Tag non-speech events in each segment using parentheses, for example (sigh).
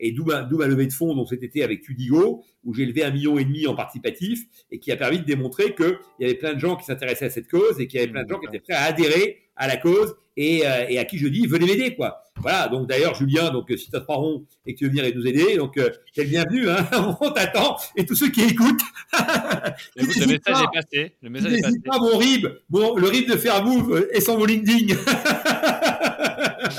et d'où ma, levée de fonds donc cet été avec Tudigo, où j'ai levé un million et demi en participatif et qui a permis de démontrer qu'il y avait plein de gens qui s'intéressaient à cette cause et qu'il y avait plein de gens qui étaient prêts à adhérer à la cause et, euh, et à qui je dis venez m'aider quoi. Voilà, donc d'ailleurs Julien, donc si tu te rond et que tu veux venir et nous aider, donc euh, t'es le bienvenu, hein, (laughs) on t'attend et tous ceux qui écoutent. (laughs) le message est passé. Le message est passé. pas mon RIB, bon, le RIB de faire move et son LinkedIn. (laughs)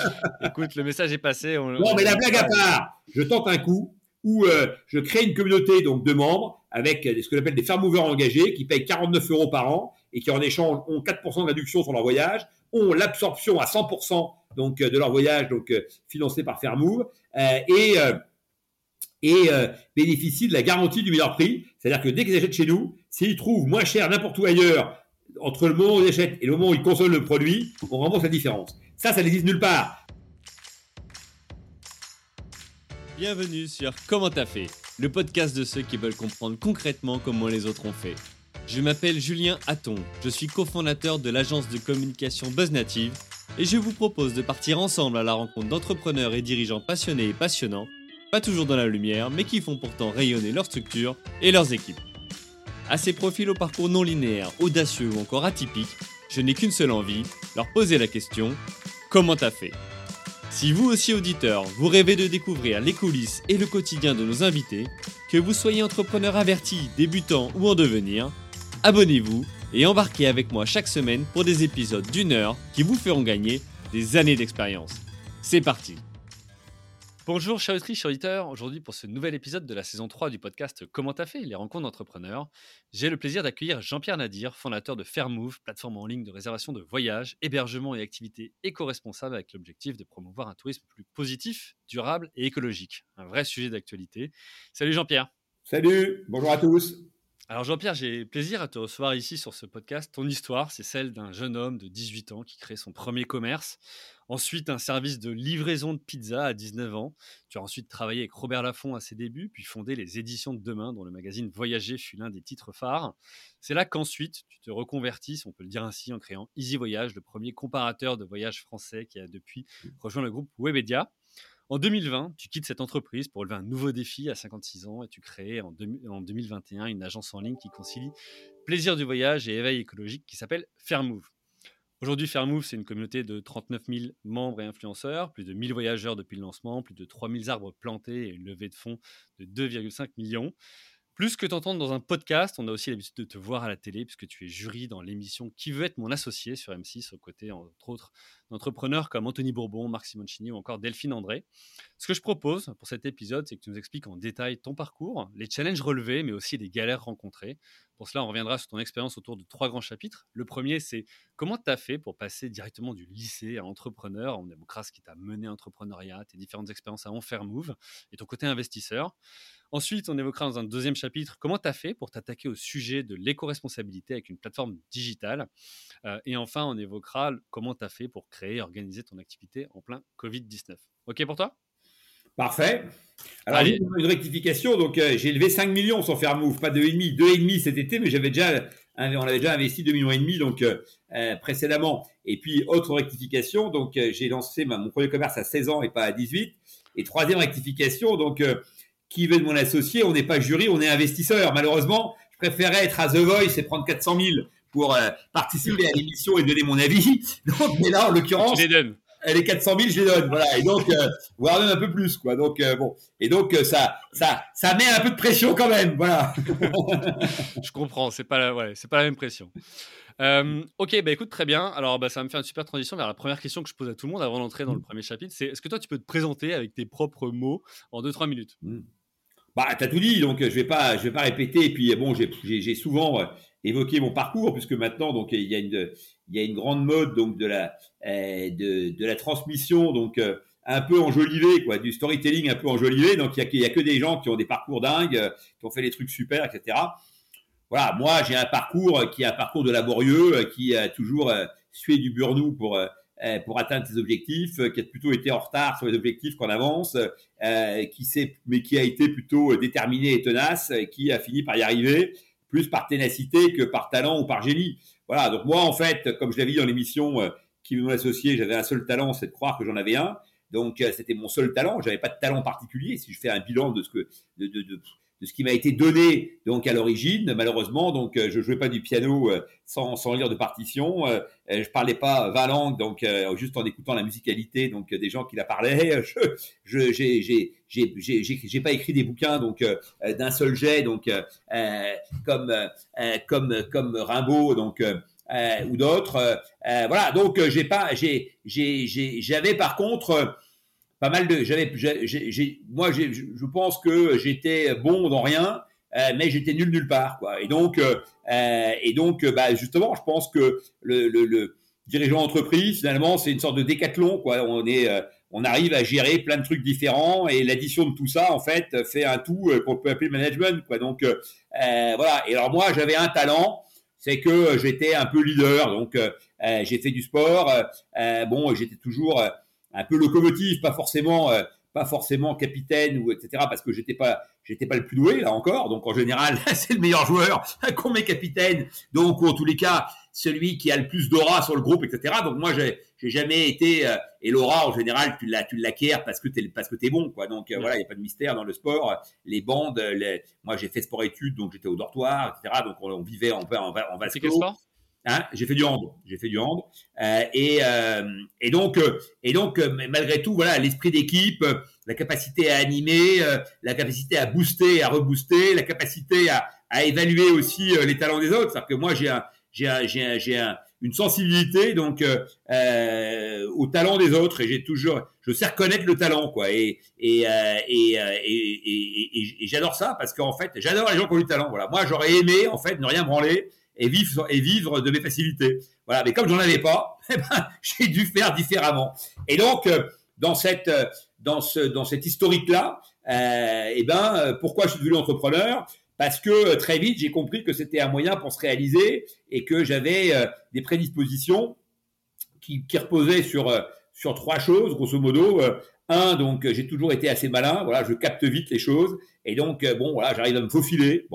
(laughs) Écoute, le message est passé. On, bon, mais la blague à part, je tente un coup où euh, je crée une communauté donc de membres avec ce que j'appelle des farm movers engagés qui payent 49 euros par an et qui en échange ont 4% de réduction sur leur voyage, ont l'absorption à 100% donc euh, de leur voyage donc euh, financé par Fairmove et et bénéficient de la garantie du meilleur prix. C'est-à-dire que dès qu'ils achètent chez nous, s'ils trouvent moins cher n'importe où ailleurs, entre le moment où ils achètent et le moment où ils consomment le produit, on rembourse la différence. Ça, ça n'existe nulle part. Bienvenue sur Comment t'as fait, le podcast de ceux qui veulent comprendre concrètement comment les autres ont fait. Je m'appelle Julien Hatton, je suis cofondateur de l'agence de communication BuzzNative et je vous propose de partir ensemble à la rencontre d'entrepreneurs et dirigeants passionnés et passionnants, pas toujours dans la lumière, mais qui font pourtant rayonner leur structure et leurs équipes. À ces profils au parcours non linéaire, audacieux ou encore atypiques, je n'ai qu'une seule envie, leur poser la question comment t'as fait? Si vous aussi auditeur, vous rêvez de découvrir les coulisses et le quotidien de nos invités, que vous soyez entrepreneur averti, débutant ou en devenir, abonnez-vous et embarquez avec moi chaque semaine pour des épisodes d'une heure qui vous feront gagner des années d'expérience. C'est parti Bonjour chers auditeurs, aujourd'hui pour ce nouvel épisode de la saison 3 du podcast Comment t'as fait les rencontres d'entrepreneurs, j'ai le plaisir d'accueillir Jean-Pierre Nadir, fondateur de Fairmove, plateforme en ligne de réservation de voyages, hébergement et activités éco-responsables avec l'objectif de promouvoir un tourisme plus positif, durable et écologique. Un vrai sujet d'actualité. Salut Jean-Pierre. Salut, bonjour à tous. Alors Jean-Pierre, j'ai plaisir à te recevoir ici sur ce podcast. Ton histoire, c'est celle d'un jeune homme de 18 ans qui crée son premier commerce. Ensuite, un service de livraison de pizza à 19 ans. Tu as ensuite travaillé avec Robert Laffont à ses débuts, puis fondé les Éditions de Demain, dont le magazine Voyager fut l'un des titres phares. C'est là qu'ensuite, tu te reconvertis, on peut le dire ainsi, en créant Easy Voyage, le premier comparateur de voyage français qui a depuis rejoint le groupe Webedia. En 2020, tu quittes cette entreprise pour relever un nouveau défi à 56 ans et tu crées en, 2021 une agence en ligne qui concilie plaisir du voyage et éveil écologique qui s'appelle Fairmove. Aujourd'hui, Fairmove, c'est une communauté de 39 000 membres et influenceurs, plus de 1000 voyageurs depuis le lancement, plus de 3000 arbres plantés et une levée de fonds de 2,5 millions. Plus que t'entendre dans un podcast, on a aussi l'habitude de te voir à la télé puisque tu es jury dans l'émission Qui veut être mon associé sur M6 aux côtés entre autres d'entrepreneurs comme Anthony Bourbon, Marc Simoncini ou encore Delphine André. Ce que je propose pour cet épisode, c'est que tu nous expliques en détail ton parcours, les challenges relevés mais aussi les galères rencontrées. Pour cela, on reviendra sur ton expérience autour de trois grands chapitres. Le premier, c'est comment tu as fait pour passer directement du lycée à entrepreneur. Évoquera ce qui t'a mené à l'entrepreneuriat, tes différentes expériences à en move et ton côté investisseur. Ensuite, on évoquera dans un deuxième chapitre comment tu as fait pour t'attaquer au sujet de l'éco-responsabilité avec une plateforme digitale. Euh, et enfin, on évoquera comment tu as fait pour créer et organiser ton activité en plein Covid-19. OK pour toi? Parfait. Alors, une rectification. Donc, euh, j'ai levé 5 millions sans faire move, pas 2,5. 2,5 cet été, mais j'avais déjà, on avait déjà investi 2,5 millions et demi, donc, euh, précédemment. Et puis, autre rectification. Donc, j'ai lancé mon premier commerce à 16 ans et pas à 18. Et troisième rectification. Donc, qui veut de mon associé, on n'est pas jury, on est investisseur. Malheureusement, je préférais être à The Voice et prendre 400 000 pour euh, participer à l'émission et donner mon avis. (laughs) Donc, mais là, en l'occurrence, elle est 400 000, je les donne. Voilà. Et donc, euh, voire même un peu plus, quoi. Donc, euh, bon. Et donc, euh, ça, ça, ça met un peu de pression quand même. Voilà. (laughs) je comprends. C'est pas la, ouais, c'est pas la même pression. Ok, bah écoute, très bien. Alors, bah, ça va me faire une super transition vers la première question que je pose à tout le monde avant d'entrer dans le premier chapitre. C'est est-ce que toi, tu peux te présenter avec tes propres mots en 2-3 minutes? Mmh. Bah, t'as tout dit, donc je vais pas, je vais pas répéter. Et puis bon, j'ai souvent euh, évoqué mon parcours puisque maintenant, donc il y a une, il y a une grande mode donc de la, euh, de, de la transmission, donc euh, un peu enjolivé, quoi, du storytelling un peu enjolivé. Donc il y a, que des gens qui ont des parcours dingues, qui ont fait des trucs super, etc. Voilà, moi j'ai un parcours qui est un parcours de laborieux, qui a toujours sué du burnou pour euh, pour atteindre ses objectifs, euh, qui a plutôt été en retard sur les objectifs qu'on avance, euh, qui s'est, mais qui a été plutôt déterminé et tenace, qui a fini par y arriver, plus par ténacité que par talent ou par génie. Voilà. Donc moi, en fait, comme je l'avais dit dans l'émission qui veut associé, j'avais un seul talent, c'est de croire que j'en avais un. donc c'était mon seul talent. J'avais pas de talent particulier. Si je fais un bilan de ce que de, de ce qui m'a été donné donc à l'origine. Malheureusement, donc euh, je jouais pas du piano euh, sans, sans lire de partition. Euh, je parlais pas 20 langues, donc juste en écoutant la musicalité donc des gens qui la parlaient. (laughs) Je j'ai j'ai j'ai j'ai pas écrit des bouquins donc d'un seul jet donc comme comme comme Rimbaud donc ou d'autres. voilà donc j'ai pas j'ai j'ai j'avais par contre pas mal de. J'avais, moi, je pense que j'étais bon dans rien, euh, mais j'étais nul nulle part, quoi. Et donc, euh, euh, et donc, bah, justement, je pense que le, le, le dirigeant d'entreprise, finalement, c'est une sorte de décathlon, quoi. On est, on arrive à gérer plein de trucs différents, et l'addition de tout ça, en fait, fait un tout qu'on peut appeler management, quoi. Donc, voilà. Et alors moi, j'avais un talent c'est que j'étais un peu leader. Donc, j'ai fait du sport. bon, j'étais toujours un peu locomotive, pas forcément, euh, pas forcément capitaine ou etc. Parce que j'étais pas, j'étais pas le plus doué là encore. Donc en général, (laughs) c'est le meilleur joueur (laughs) qu'on met capitaine. Donc en tous les cas, celui qui a le plus d'aura sur le groupe, etc. Donc moi, j'ai, j'ai jamais été euh, et l'aura en général, tu la, tu l'acquiers parce que t'es parce que t'es bon, quoi. Donc euh, voilà, il y a pas de mystère dans le sport. Les bandes, les... moi j'ai fait sport études, donc j'étais au dortoir, etc. Donc on, vivait en en, en, C'est quel sport? Hein, j'ai fait du hand, j'ai fait du hand, euh, et, euh, et donc euh, et donc euh, malgré tout voilà l'esprit d'équipe, la capacité à animer, la capacité à booster, à rebooster, la capacité à, à évaluer aussi les talents des autres. C'est-à-dire que moi j'ai un j'ai un, j'ai un, une sensibilité donc au talent des autres et j'ai toujours je sais reconnaître le talent quoi. Et et, et, et, et j'adore ça parce qu'en fait j'adore les gens qui ont du talent voilà. Moi j'aurais aimé en fait ne rien branler et vivre, de mes facilités. Voilà, mais comme j'en avais pas, (laughs) eh ben, j'ai dû faire différemment. Et donc, euh, dans cette, euh, dans ce, dans cette historique-là, euh, eh ben, euh, pourquoi je suis devenu entrepreneur? Parce que très vite, j'ai compris que c'était un moyen pour se réaliser et que j'avais des prédispositions qui, reposaient sur, sur trois choses, grosso modo. Un, donc j'ai toujours été assez malin, voilà, je capte vite les choses et donc bon voilà, j'arrive à me faufiler.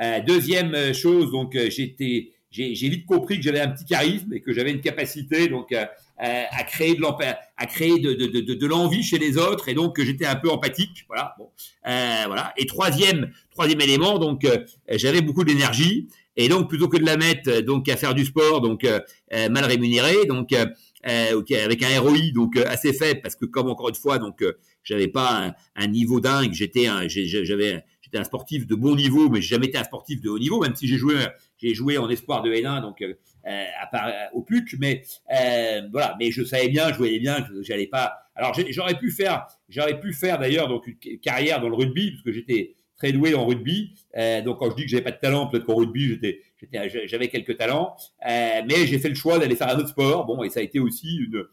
Euh, deuxième euh, chose, donc euh, j'étais, j'ai, vite compris que j'avais un petit charisme et que j'avais une capacité donc à créer de à créer de, de, de, de l'envie chez les autres et donc j'étais un peu empathique, voilà. Bon, voilà. Et troisième, troisième élément, donc j'avais beaucoup d'énergie et donc plutôt que de la mettre donc à faire du sport, donc mal rémunéré, donc avec un ROI donc assez faible parce que comme encore une fois donc j'avais pas un, un, niveau dingue, j'étais j'avais j'étais un sportif de bon niveau, mais j'ai jamais été un sportif de haut niveau, même si j'ai joué, j'ai joué en espoir de N1, donc euh, à part, euh, au PUC, mais euh, voilà, mais je savais bien, je voyais bien que j'allais pas. Alors j'aurais pu faire, j'aurais pu faire d'ailleurs donc une carrière dans le rugby, parce que j'étais très doué en rugby. Euh, donc quand je dis que j'avais pas de talent, peut-être qu'en rugby j'étais, j'étais, j'avais quelques talents, euh, mais j'ai fait le choix d'aller faire un autre sport. Bon, et ça a été aussi une,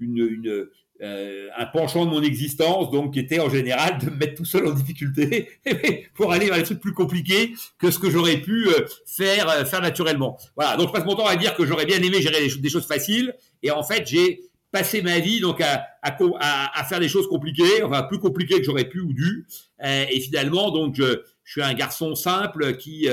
une, une euh, un penchant de mon existence, donc qui était en général de me mettre tout seul en difficulté (laughs) pour aller vers les trucs plus compliqués que ce que j'aurais pu euh, faire euh, faire naturellement. Voilà, donc je passe mon temps à dire que j'aurais bien aimé gérer des, choses faciles, et en fait j'ai passé ma vie donc à, à, à, faire des choses compliquées, enfin plus compliquées que j'aurais pu ou dû, et finalement donc je, je suis un garçon simple qui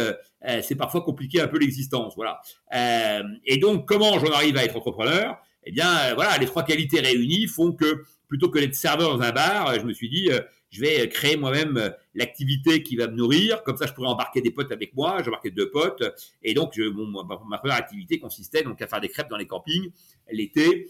c'est parfois compliqué un peu l'existence, voilà. et donc comment j'en arrive à être entrepreneur? Eh bien, euh, voilà, les trois qualités réunies font que plutôt que d'être serveur dans un bar, je me suis dit, euh, je vais créer moi-même euh, l'activité qui va me nourrir. Comme ça, je pourrais embarquer des potes avec moi. J'ai embarqué deux potes. Et donc, je, ma première activité consistait donc à faire des crêpes dans les campings l'été,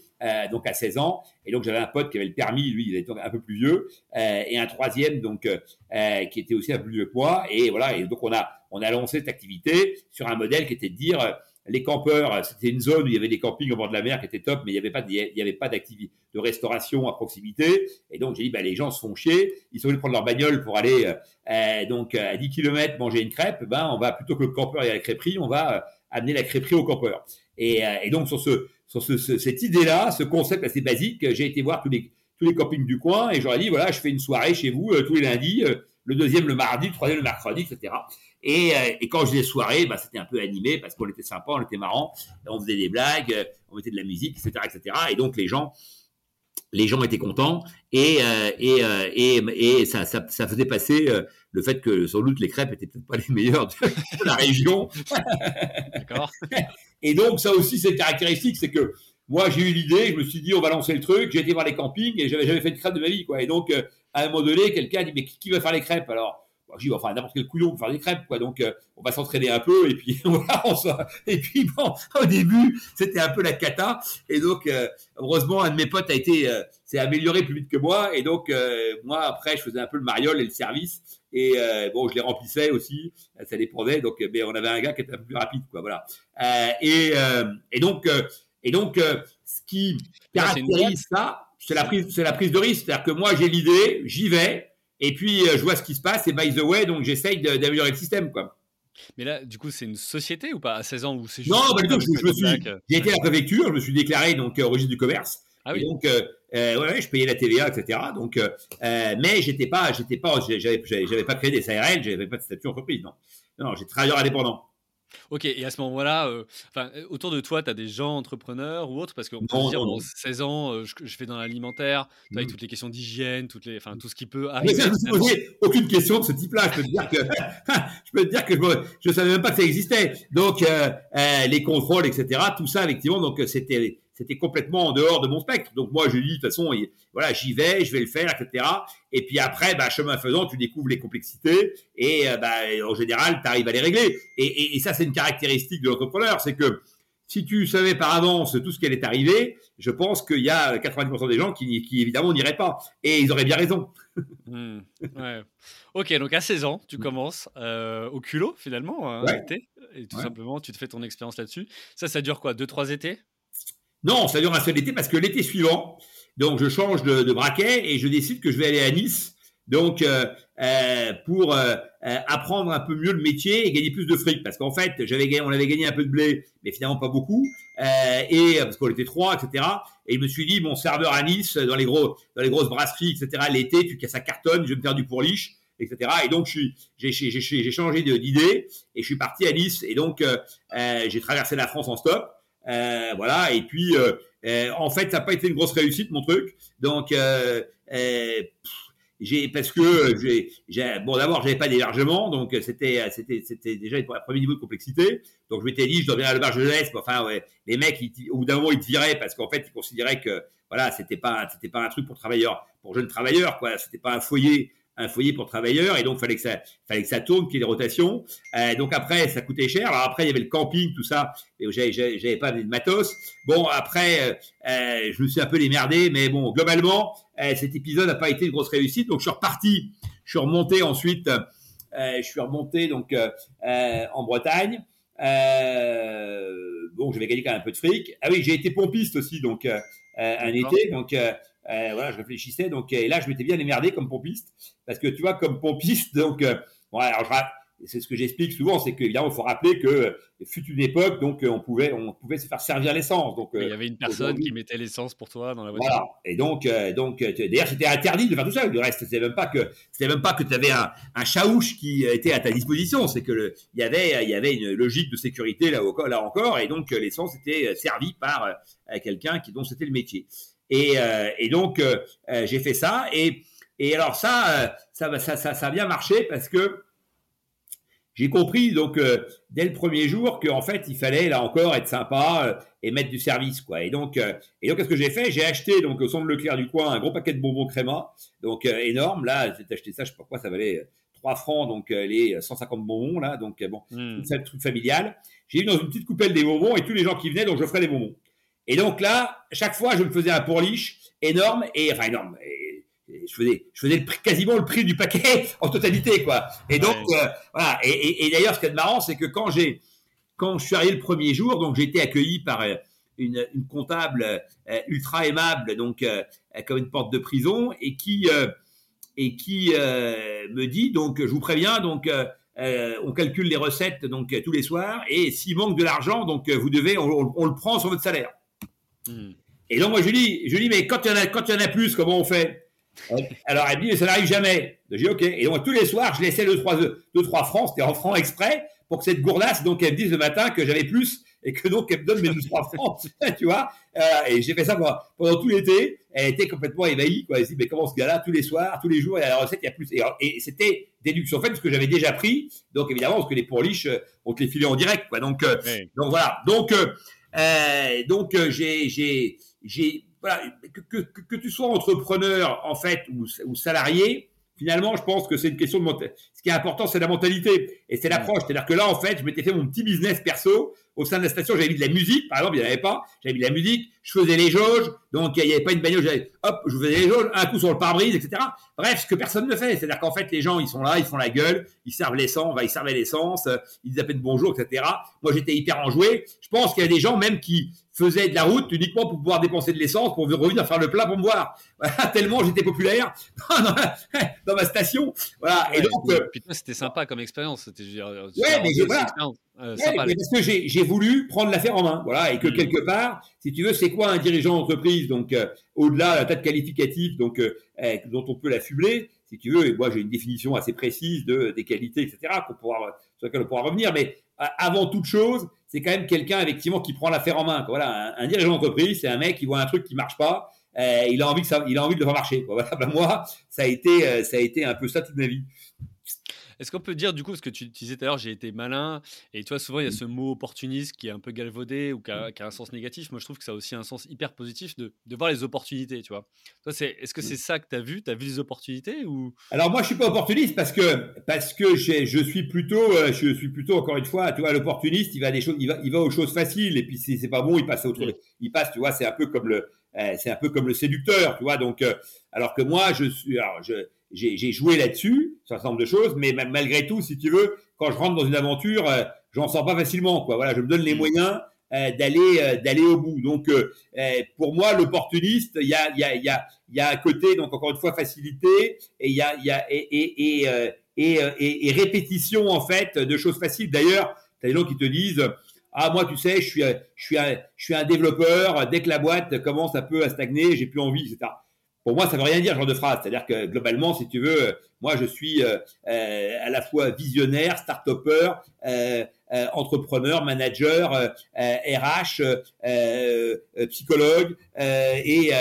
donc à 16 ans. Et donc, j'avais un pote qui avait le permis, lui, il était un peu plus vieux, et un troisième donc qui était aussi un peu plus vieux que moi. Et voilà. Et donc, on a on a lancé cette activité sur un modèle qui était de dire les campeurs, c'était une zone où il y avait des campings au bord de la mer qui était top, mais il n'y avait pas, il avait pas d'activité de restauration à proximité. Et donc j'ai dit, bah, les gens se font chier, ils sont venus prendre leur bagnole pour aller euh, euh, donc à 10 km manger une crêpe. Ben on va plutôt que le campeur à la crêperie, on va euh, amener la crêperie au campeur. Et, et donc sur ce, sur ce, cette idée-là, ce concept assez basique, j'ai été voir tous les tous les campings du coin et j'aurais dit voilà, je fais une soirée chez vous tous les lundis, le deuxième le mardi, le troisième le mercredi, etc. Et, euh, et quand je disais soirée, bah, c'était un peu animé parce qu'on était sympa, on était marrant, on faisait des blagues, euh, on mettait de la musique, etc., etc. Et donc les gens, les gens étaient contents et euh, et, et, et ça, ça, ça, faisait passer le fait que sans doute les crêpes étaient peut-être pas les meilleures de, la région. (laughs) D'accord. et donc ça aussi c'est caractéristique, c'est que moi, j'ai eu l'idée, je me suis dit, on va lancer le truc. J'ai été voir les campings et j'avais jamais fait de crêpes de ma vie, quoi. Et donc, euh, à un moment donné, quelqu'un a dit, mais qui, va faire les crêpes Alors, enfin, n'importe quel couillon pour faire des crêpes, quoi. Donc, euh, on va s'entraîner un peu et puis (laughs) voilà, on (laughs) Et puis, bon, au début, c'était un peu la cata. Et donc, euh, heureusement, un de mes potes a été, s'est amélioré plus vite que moi. Et donc, moi, après, je faisais un peu le mariole et le service. Et bon, je les remplissais aussi, ça dépendait. Donc, mais on avait un gars qui était un peu plus rapide, quoi. Voilà. et, et donc, et donc, euh, ce qui caractérise ça, c'est la prise, c'est la prise de risque. C'est-à-dire que moi, j'ai l'idée, j'y vais, et puis euh, je vois ce qui se passe, et by the way, donc j'essaye d'améliorer le système, quoi. Mais là, du coup, c'est une société ou pas? À 16 ans ou c'est juste Non, bah, je, je me suis, j'ai été à la préfecture, je me suis déclaré donc au registre du commerce. Ah oui. Et donc, euh, ouais, je payais la TVA, etc. Donc, euh, mais j'étais pas, j'étais pas, j'avais, j'avais pas créé des SARL, j'avais pas de statut entreprise, non. Non, non j'ai travailleur indépendant. Ok, et à ce moment-là, euh, euh, autour de toi, tu as des gens entrepreneurs ou autres? Parce qu'on peut se dire, bon, 16 ans, euh, je, fais dans l'alimentaire, as mmh. toutes les questions d'hygiène, toutes les, enfin, tout ce qui peut arriver. Mais ça, posé aucune question de ce type-là. Je peux te dire que, (laughs) je peux te dire que je ne savais même pas que ça existait. Donc, les contrôles, etc., tout ça, effectivement, donc c'était c'était complètement en dehors de mon spectre. Donc moi, je dis de toute façon, voilà, j'y vais, je vais le faire, etc. Et puis après, bah, chemin faisant, tu découvres les complexités et euh, bah, en général, tu arrives à les régler. Et, ça, c'est une caractéristique de l'entrepreneur, c'est que si tu savais par avance tout ce qui allait arriver, je pense qu'il y a 90% des gens qui, évidemment n'iraient pas. Et ils auraient bien raison. Hmm, ok, donc à 16 ans, tu hmm. commences euh, au culot finalement, hein, et tout simplement, tu te fais ton expérience là-dessus. Ça, ça dure quoi Deux, trois étés? Non, ça dure un seul été parce que l'été suivant, donc je change de, de, braquet et je décide que je vais aller à Nice. Donc euh, euh, pour euh, apprendre un peu mieux le métier et gagner plus de fric parce qu'en fait j'avais on avait gagné un peu de blé mais finalement pas beaucoup et parce qu'on était trois etc et je me suis dit mon serveur à Nice dans les gros dans les grosses brasseries etc l'été tu casses sa cartonne je vais me faire du pourliche etc. Et donc, j'ai changé d'idée et je suis parti à Nice. Et donc, j'ai traversé la France en stop. Euh, voilà. Et puis, euh, euh, en fait, ça n'a pas été une grosse réussite mon truc. Donc, j'ai parce que j'ai bon d'abord j'avais pas d'hébergement donc c'était c'était c'était déjà un premier niveau de complexité donc je m'étais dit je venir à l'auberge enfin les mecs au bout d'un moment ils te viraient parce qu'en fait ils considéraient que voilà c'était pas c'était pas un truc pour travailleurs pour jeunes travailleurs quoi c'était pas un foyer un foyer pour travailleurs et donc fallait que ça fallait que ça tourne qu'il y ait des rotations. Euh, donc après ça coûtait cher. Alors après il y avait le camping tout ça. Et j'avais pas de matos. Bon après euh, euh, je me suis un peu démerdé mais bon globalement cet épisode n'a pas été une grosse réussite. Donc je suis reparti. Je suis remonté ensuite je suis remonté donc en Bretagne. Bon j'avais gagné quand même un peu de fric. Ah oui j'ai été pompiste aussi donc un été. Donc euh, voilà, je réfléchissais. Donc, et là, je m'étais bien émerdé comme pompiste. Parce que tu vois, comme pompiste, donc, euh, alors, c'est ce que j'explique souvent, c'est qu'évidemment, il faut rappeler que euh, fut une époque, donc on pouvait, on pouvait se faire servir l'essence. Donc il y avait une personne qui mettait l'essence pour toi dans la voiture. Voilà. Et donc, donc d'ailleurs, c'était interdit de faire tout ça. Le reste, c'était même pas que, c'était même pas que tu avais un, un chaouche qui était à ta disposition. C'est que il y avait, il y avait une logique de sécurité là, là encore, et donc l'essence était servie par quelqu'un qui dont c'était le métier. Et, euh, et donc, euh, euh, j'ai fait ça. Et, et alors ça, ça, ça, ça, ça a bien marché parce que j'ai compris donc dès le premier jour qu'en fait il fallait là encore être sympa et mettre du service quoi. Et donc et donc qu'est-ce que j'ai fait? J'ai acheté donc au centre Leclerc du coin un gros paquet de bonbons créma donc énorme là. J'ai acheté ça, je sais pas quoi, ça valait 3 francs donc les 150 bonbons là donc bon mmh. tout truc familial. J'ai eu dans une petite coupelle des bonbons et tous les gens qui venaient donc je ferais des bonbons. Et donc là, chaque fois, je me faisais un pourliche énorme et enfin énorme. Et, je faisais, je faisais quasiment le prix du paquet (laughs) en totalité, quoi. Et donc euh, voilà. Et, et, d'ailleurs, ce qui est marrant, c'est que quand j'ai, quand je suis arrivé le premier jour, donc j'ai été accueilli par euh, une, une comptable euh, ultra aimable, donc comme une porte de prison, et qui et qui me dit donc, je vous préviens, donc on calcule les recettes donc tous les soirs, et s'il manque de l'argent, donc vous devez, on le prend sur votre salaire. Et donc, moi, je lui dis, je dis, mais quand il y en a, quand il y en a plus, comment on fait? Alors, elle me dit, mais ça n'arrive jamais. Je dis, OK. Et donc, tous les soirs, je laissais 2-3 deux, trois francs, c'était en francs exprès, pour que cette gourdasse, donc, elle me dise le matin que j'avais plus et que donc elle me donne mes 12 francs, (laughs) tu vois. Euh, et j'ai fait ça pendant, tout l'été. Elle était complètement ébahie, quoi. Elle s'est dit, mais comment ce gars-là, tous les soirs, tous les jours, et la recette, il y a plus. Et, c'était déduction faite parce que j'avais déjà pris. Donc évidemment, parce que les pourliches, euh, on te les filait en direct, quoi. Donc, euh, donc voilà. Donc, euh, donc j'ai, j'ai, j'ai, voilà, que, que, que, tu sois entrepreneur en fait ou, ou salarié, finalement, je pense que c'est une question de mentalité. Ce qui est important, c'est la mentalité et c'est l'approche. C'est-à-dire que là, en fait, je m'étais fait mon petit business perso au sein de la station. J'avais mis de la musique, par exemple, il n'y en avait pas. J'avais mis de la musique, je faisais les jauges, donc il n'y avait pas une bagnole. Hop, je faisais les jauges, un coup sur le pare-brise, etc. Bref, ce que personne ne fait. C'est-à-dire qu'en fait, les gens, ils sont là, ils font la gueule, ils servent l'essence, ils servaient l'essence, ils appellent bonjour, etc. Moi, j'étais hyper enjoué. Je pense qu'il y a des gens même qui faisais de la route uniquement pour pouvoir dépenser de l'essence, pour revenir faire le plat pour me voir. (laughs) tellement j'étais populaire (laughs) dans ma, station. Voilà. et donc, euh, c'était sympa comme expérience. C'était, euh, ouais, mais voilà. Euh, parce que j'ai voulu prendre l'affaire en main, voilà, et que mm. quelque part, si tu veux, c'est quoi un dirigeant d'entreprise Donc, au-delà d'un tas de qualificatifs, donc dont on peut l'affubler, si tu veux, et moi j'ai une définition assez précise de des qualités, etc., qu'on pourra, sur laquelle on pourra revenir, mais avant toute chose, c'est quand même quelqu'un effectivement qui prend l'affaire en main. Voilà, un, dirigeant d'entreprise, c'est un mec qui voit un truc qui marche pas, euh, il a envie que ça, il a envie de le faire marcher. (laughs) Voilà, ben moi, ça a été, euh, ça a été un peu ça toute ma vie. Est-ce qu'on peut dire, du coup, ce que tu disais tout à l'heure, j'ai été malin, et toi, souvent, il y a mmh. ce mot opportuniste qui est un peu galvaudé ou qui a, mmh. un sens négatif. Moi, je trouve que ça a aussi un sens hyper positif de, de voir les opportunités, tu vois. Toi, c'est, est-ce que mmh. c'est ça que tu as vu? Tu as vu les opportunités ou? Alors, moi, je suis pas opportuniste parce que, parce que je suis plutôt, euh, je suis plutôt, encore une fois, tu vois, l'opportuniste, il va, des choses, il, va, il va aux choses faciles, et puis si c'est pas bon, il passe à autre Il passe, tu vois, c'est un peu comme le, euh, c'est un peu comme le séducteur, tu vois. Donc, euh, alors que moi, je suis, alors, je, j'ai joué là-dessus, sur un certain nombre de choses, mais malgré tout, si tu veux, quand je rentre dans une aventure, euh, j'en sors pas facilement. Quoi. Voilà, je me donne les mm. moyens euh, d'aller euh, d'aller au bout. Donc, pour moi, l'opportuniste, il y a il y a il y a il y a un côté donc encore une fois facilité et il y a il y a et et et, et, et répétition en fait de choses faciles. D'ailleurs, tu as des gens qui te disent ah moi tu sais je suis je suis un, je suis un développeur dès que la boîte commence un peu à stagner j'ai plus envie etc pour moi, ça veut rien dire, genre de phrase. C'est-à-dire que globalement, si tu veux, moi, je suis euh, euh à la fois visionnaire, start-upper, euh, euh, entrepreneur, manager, RH, psychologue et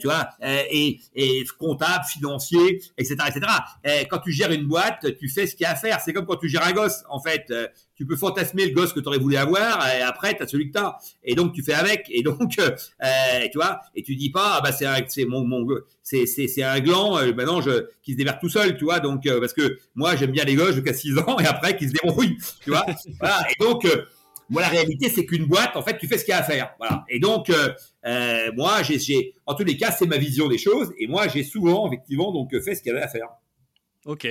tu vois et, et, comptable, financier, etc., etc. quand tu gères une boîte, tu fais ce qu'il y a à faire. C'est comme quand tu gères un gosse. En fait, tu peux fantasmer le gosse que tu aurais voulu avoir et après tu as celui que tu as. Et donc tu fais avec. Et donc tu vois et tu dis pas ah bah c'est c'est mon, mon c'est c'est un gland maintenant je qui se déverse tout seul, tu vois. Donc parce que moi j'aime bien les gosses jusqu'à 6 ans (laughs) et après qui se débrouillent, tu vois. (laughs) Voilà. Et donc, euh, moi, la réalité, c'est qu'une boîte, en fait, tu fais ce qu'il y a à faire. Voilà. Et donc, euh, euh, moi, j'ai, en tous les cas, c'est ma vision des choses. Et moi, j'ai souvent, effectivement, donc fait ce qu'il y avait à faire. Ok.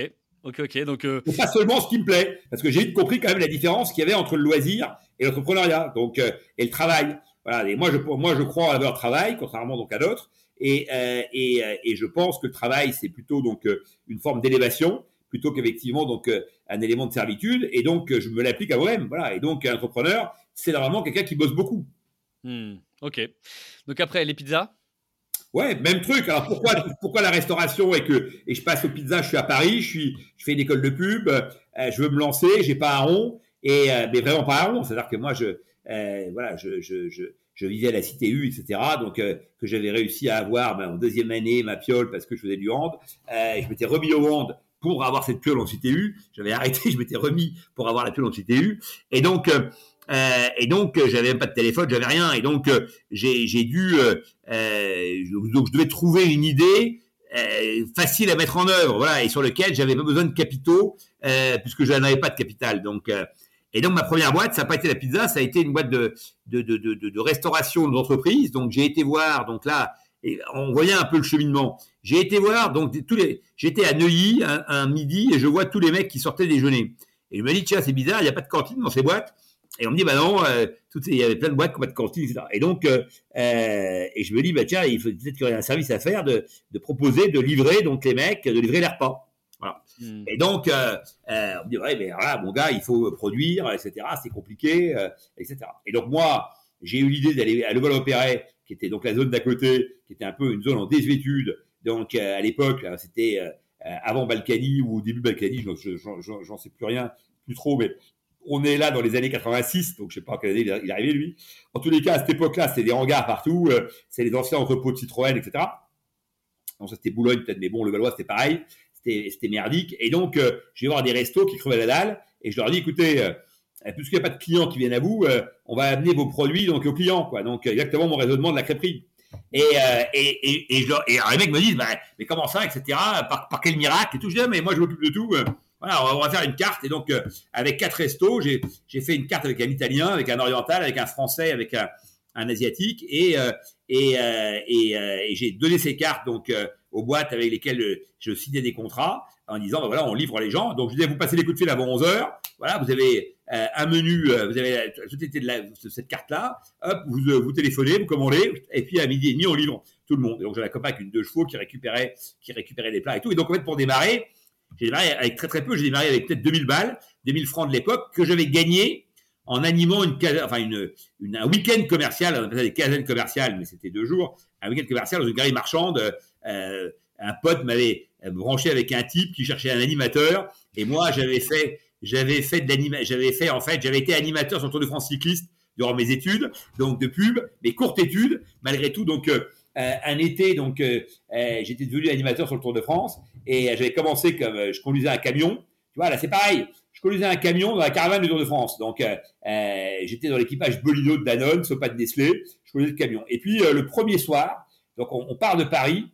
Ok, ok. Donc, pas seulement ce qui me plaît, parce que j'ai vite compris quand même la différence qu'il y avait entre le loisir et l'entrepreneuriat, donc et le travail. Voilà. Et moi, je, moi, je crois à leur travail, contrairement donc à d'autres. Et, et, et je pense que le travail, c'est plutôt donc une forme d'élévation plutôt qu'effectivement donc euh, un élément de servitude. Et donc, je me l'applique à moi-même. Voilà. Et donc, un entrepreneur, c'est normalement quelqu'un qui bosse beaucoup. Hmm, ok. Donc après, les pizzas? Ouais, même truc. Alors pourquoi, pourquoi la restauration et que et je passe aux pizzas Je suis à Paris, je suis, je fais une école de pub, euh, je veux me lancer, j'ai pas un rond et euh, mais vraiment pas un rond. C'est-à-dire que moi, je voilà, je, je, je, je vivais à la Cité U, etc. Donc que j'avais réussi à avoir ben, en deuxième année ma piole parce que je faisais du hand. je m'étais remis au hand pour avoir cette piole en CTU. J'avais arrêté, (laughs) je m'étais remis pour avoir la piole en CTU. Et donc, euh, euh, et donc, euh, j'avais pas de téléphone, j'avais rien. Et donc, euh, j'ai, dû, donc je devais trouver une idée facile à mettre en œuvre, voilà, et sur lequel j'avais pas besoin de capitaux puisque je n'avais pas de capital. Donc, et donc ma première boîte, ça n'a pas été la pizza, ça a été une boîte de de de de, de restauration d'entreprise. Donc j'ai été voir, donc là, on voyait un peu le cheminement. J'ai été voir, donc tous les, j'étais à Neuilly un, midi et je vois tous les mecs qui sortaient déjeuner. Et je me dis, tiens, c'est bizarre, il n'y a pas de cantine dans ces boîtes. Et on me dit, bah non, euh, il y avait plein de boîtes qui de cantine, etc. Et donc, euh, euh, et je me dis, bah tiens, il faut peut-être qu'il y aurait un service à faire de, de, proposer, de livrer donc les mecs, de livrer les repas. Voilà. Hmm. Et donc, euh, euh, on me dit, ouais, mais voilà, mon gars, il faut produire, etc. C'est compliqué, etc. Et donc moi, j'ai eu l'idée d'aller à Leval-Opéret, qui était donc la zone d'à côté, qui était un peu une zone en désuétude. Donc euh, à l'époque, c'était euh, avant Balkany ou au début Balkany, j'en sais plus rien, plus trop, mais on est là dans les années 86, donc je sais pas quelle année il est arrivé lui. En tous les cas, à cette époque-là, c'était des hangars partout, euh, c'est les anciens entrepôts de Citroën, etc. Donc ça c'était Boulogne peut-être, mais bon, le Valois c'était pareil, c'était merdique. Et donc euh, je vais voir des restos qui crevaient la dalle et je leur dis, écoutez, euh, puisqu'il n'y a pas de clients qui viennent à vous, on va amener vos produits donc aux clients, quoi. Donc exactement mon raisonnement de la crêperie. Et, et, et, et, je, les mecs me disent, bah, mais comment ça, etc. Par, par quel miracle et tout. Je dis, mais moi je m'occupe de tout. Voilà, on va faire une carte. Et donc, euh, avec quatre restos, j'ai fait une carte avec un Italien, avec un Oriental, avec un Français, avec un, Asiatique. Et, euh, euh, et, j'ai donné ces cartes donc aux boîtes avec lesquelles je signais des contrats en disant, ben voilà, on livre les gens. Donc, je disais, vous passez les coups de fil avant 11 heures. Voilà, vous avez un menu, vous avez de, la, cette carte-là. Hop, vous, vous téléphonez, vous commandez. Et puis, à midi et demi, on livre tout le monde. Et donc, j'avais un copain avec une deux chevaux qui récupérait, qui récupérait les plats et tout. Et donc, en fait, pour démarrer, j'ai démarré avec très très peu, j'ai démarré avec peut-être 2000 balles, 2000 francs de l'époque, que j'avais gagné en animant une, enfin une, une un week-end commercial, on appelait ça des quinzaines commerciales, mais c'était deux jours, un week-end commercial dans une galerie marchande. Euh, un pote m'avait branché avec un type qui cherchait un animateur, et moi j'avais fait, j'avais fait de j'avais fait en fait, j'avais été animateur sur le Tour de France cycliste durant mes études, donc de pub, mes courtes études, malgré tout, donc euh, euh, un été, donc euh, euh, j'étais devenu animateur sur le Tour de France et j'avais commencé comme je conduisais un camion. Tu vois, là c'est pareil. Je conduisais un camion dans la caravane du Tour de France. Donc j'étais dans l'équipage Bolino de Danone, pas de Nestlé. Je conduisais le camion. Et puis le premier soir, donc on, part de Paris.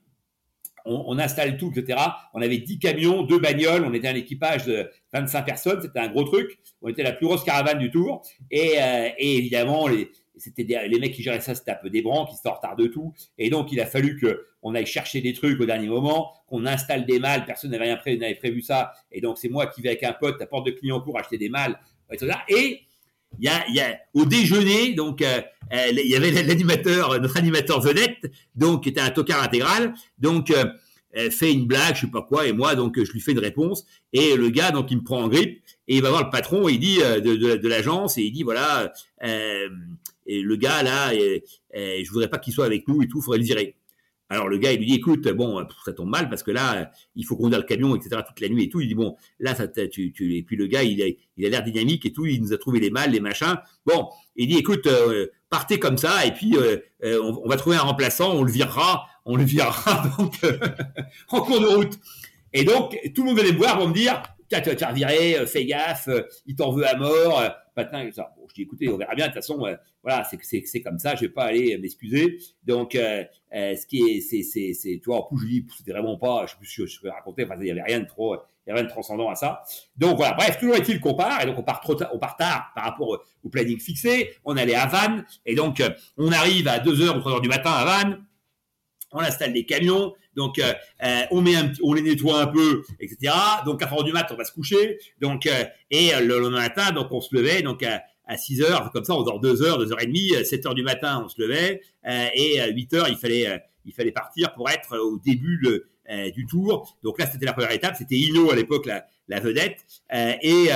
On, installe tout, etc. On avait 10 camions, deux bagnoles, on était un équipage de 25 personnes, c'était un gros truc. On était la plus grosse caravane du tour. Et, et évidemment, les, c'était les mecs qui géraient ça, c'était un peu des branques, qui étaient en de tout. Et donc, il a fallu que on aille chercher des trucs au dernier moment, qu'on installe des mâles. Personne n'avait rien prévu, n'avait prévu ça. Et donc, c'est moi qui vais avec un pote à porte de client pour acheter des mâles, etc. Et il y a, au déjeuner, donc euh, euh, il y avait l'animateur, notre animateur vedette, donc qui était un tocard intégral, donc euh, fait une blague, je sais pas quoi, et moi donc je lui fais une réponse, et le gars donc il me prend en grippe, et il va voir le patron, et il dit de l'agence, et il dit voilà, et le gars là, et, et je voudrais pas qu'il soit avec nous et tout, faudrait le virer. Alors le gars, il lui dit, écoute, bon, ça tombe mal parce que là, il faut conduire le camion, etc. toute la nuit et tout. Il dit, bon, là, ça, tu, tu, et puis le gars, il a, l'air dynamique et tout. Il nous a trouvé les mâles, les machins. Bon, il dit, écoute, euh, partez comme ça et puis euh, euh, on, va trouver un remplaçant, on le virera, on le virera (laughs) donc en cours de route. Et donc tout le monde venait me voir pour me dire, tu vas te fais gaffe, il t'en veut à mort, ça. Bon, je dis, écoutez, on verra bien. De toute façon, voilà, c'est c'est comme ça. Je vais pas aller m'excuser. Donc, euh, euh, ce qui est, c'est c'est c'est, tu vois, en plus je dis, c'était vraiment pas, je sais je peux raconter. Enfin, il y avait rien de trop, il y avait rien de transcendant à ça. Donc voilà. Bref, toujours est-il qu'on part et donc on part trop tard, on part tard par rapport au planning fixé. On allait à Vannes et donc euh, on arrive à 2 heures ou 3 heures du matin à Vannes. On installe des camions, donc euh, on met on les nettoie un peu, etc. Donc à 4 heures du matin, on va se coucher. Donc et le, le, matin, donc on se levait, donc à 6 heures, comme ça on dort 2 heures, 2 heures et demie, 7 heures du matin on se levait, euh, et à 8 heures il fallait, euh, il fallait partir pour être au début euh, du tour. Donc là c'était la première étape, c'était Ino à l'époque la, vedette, et,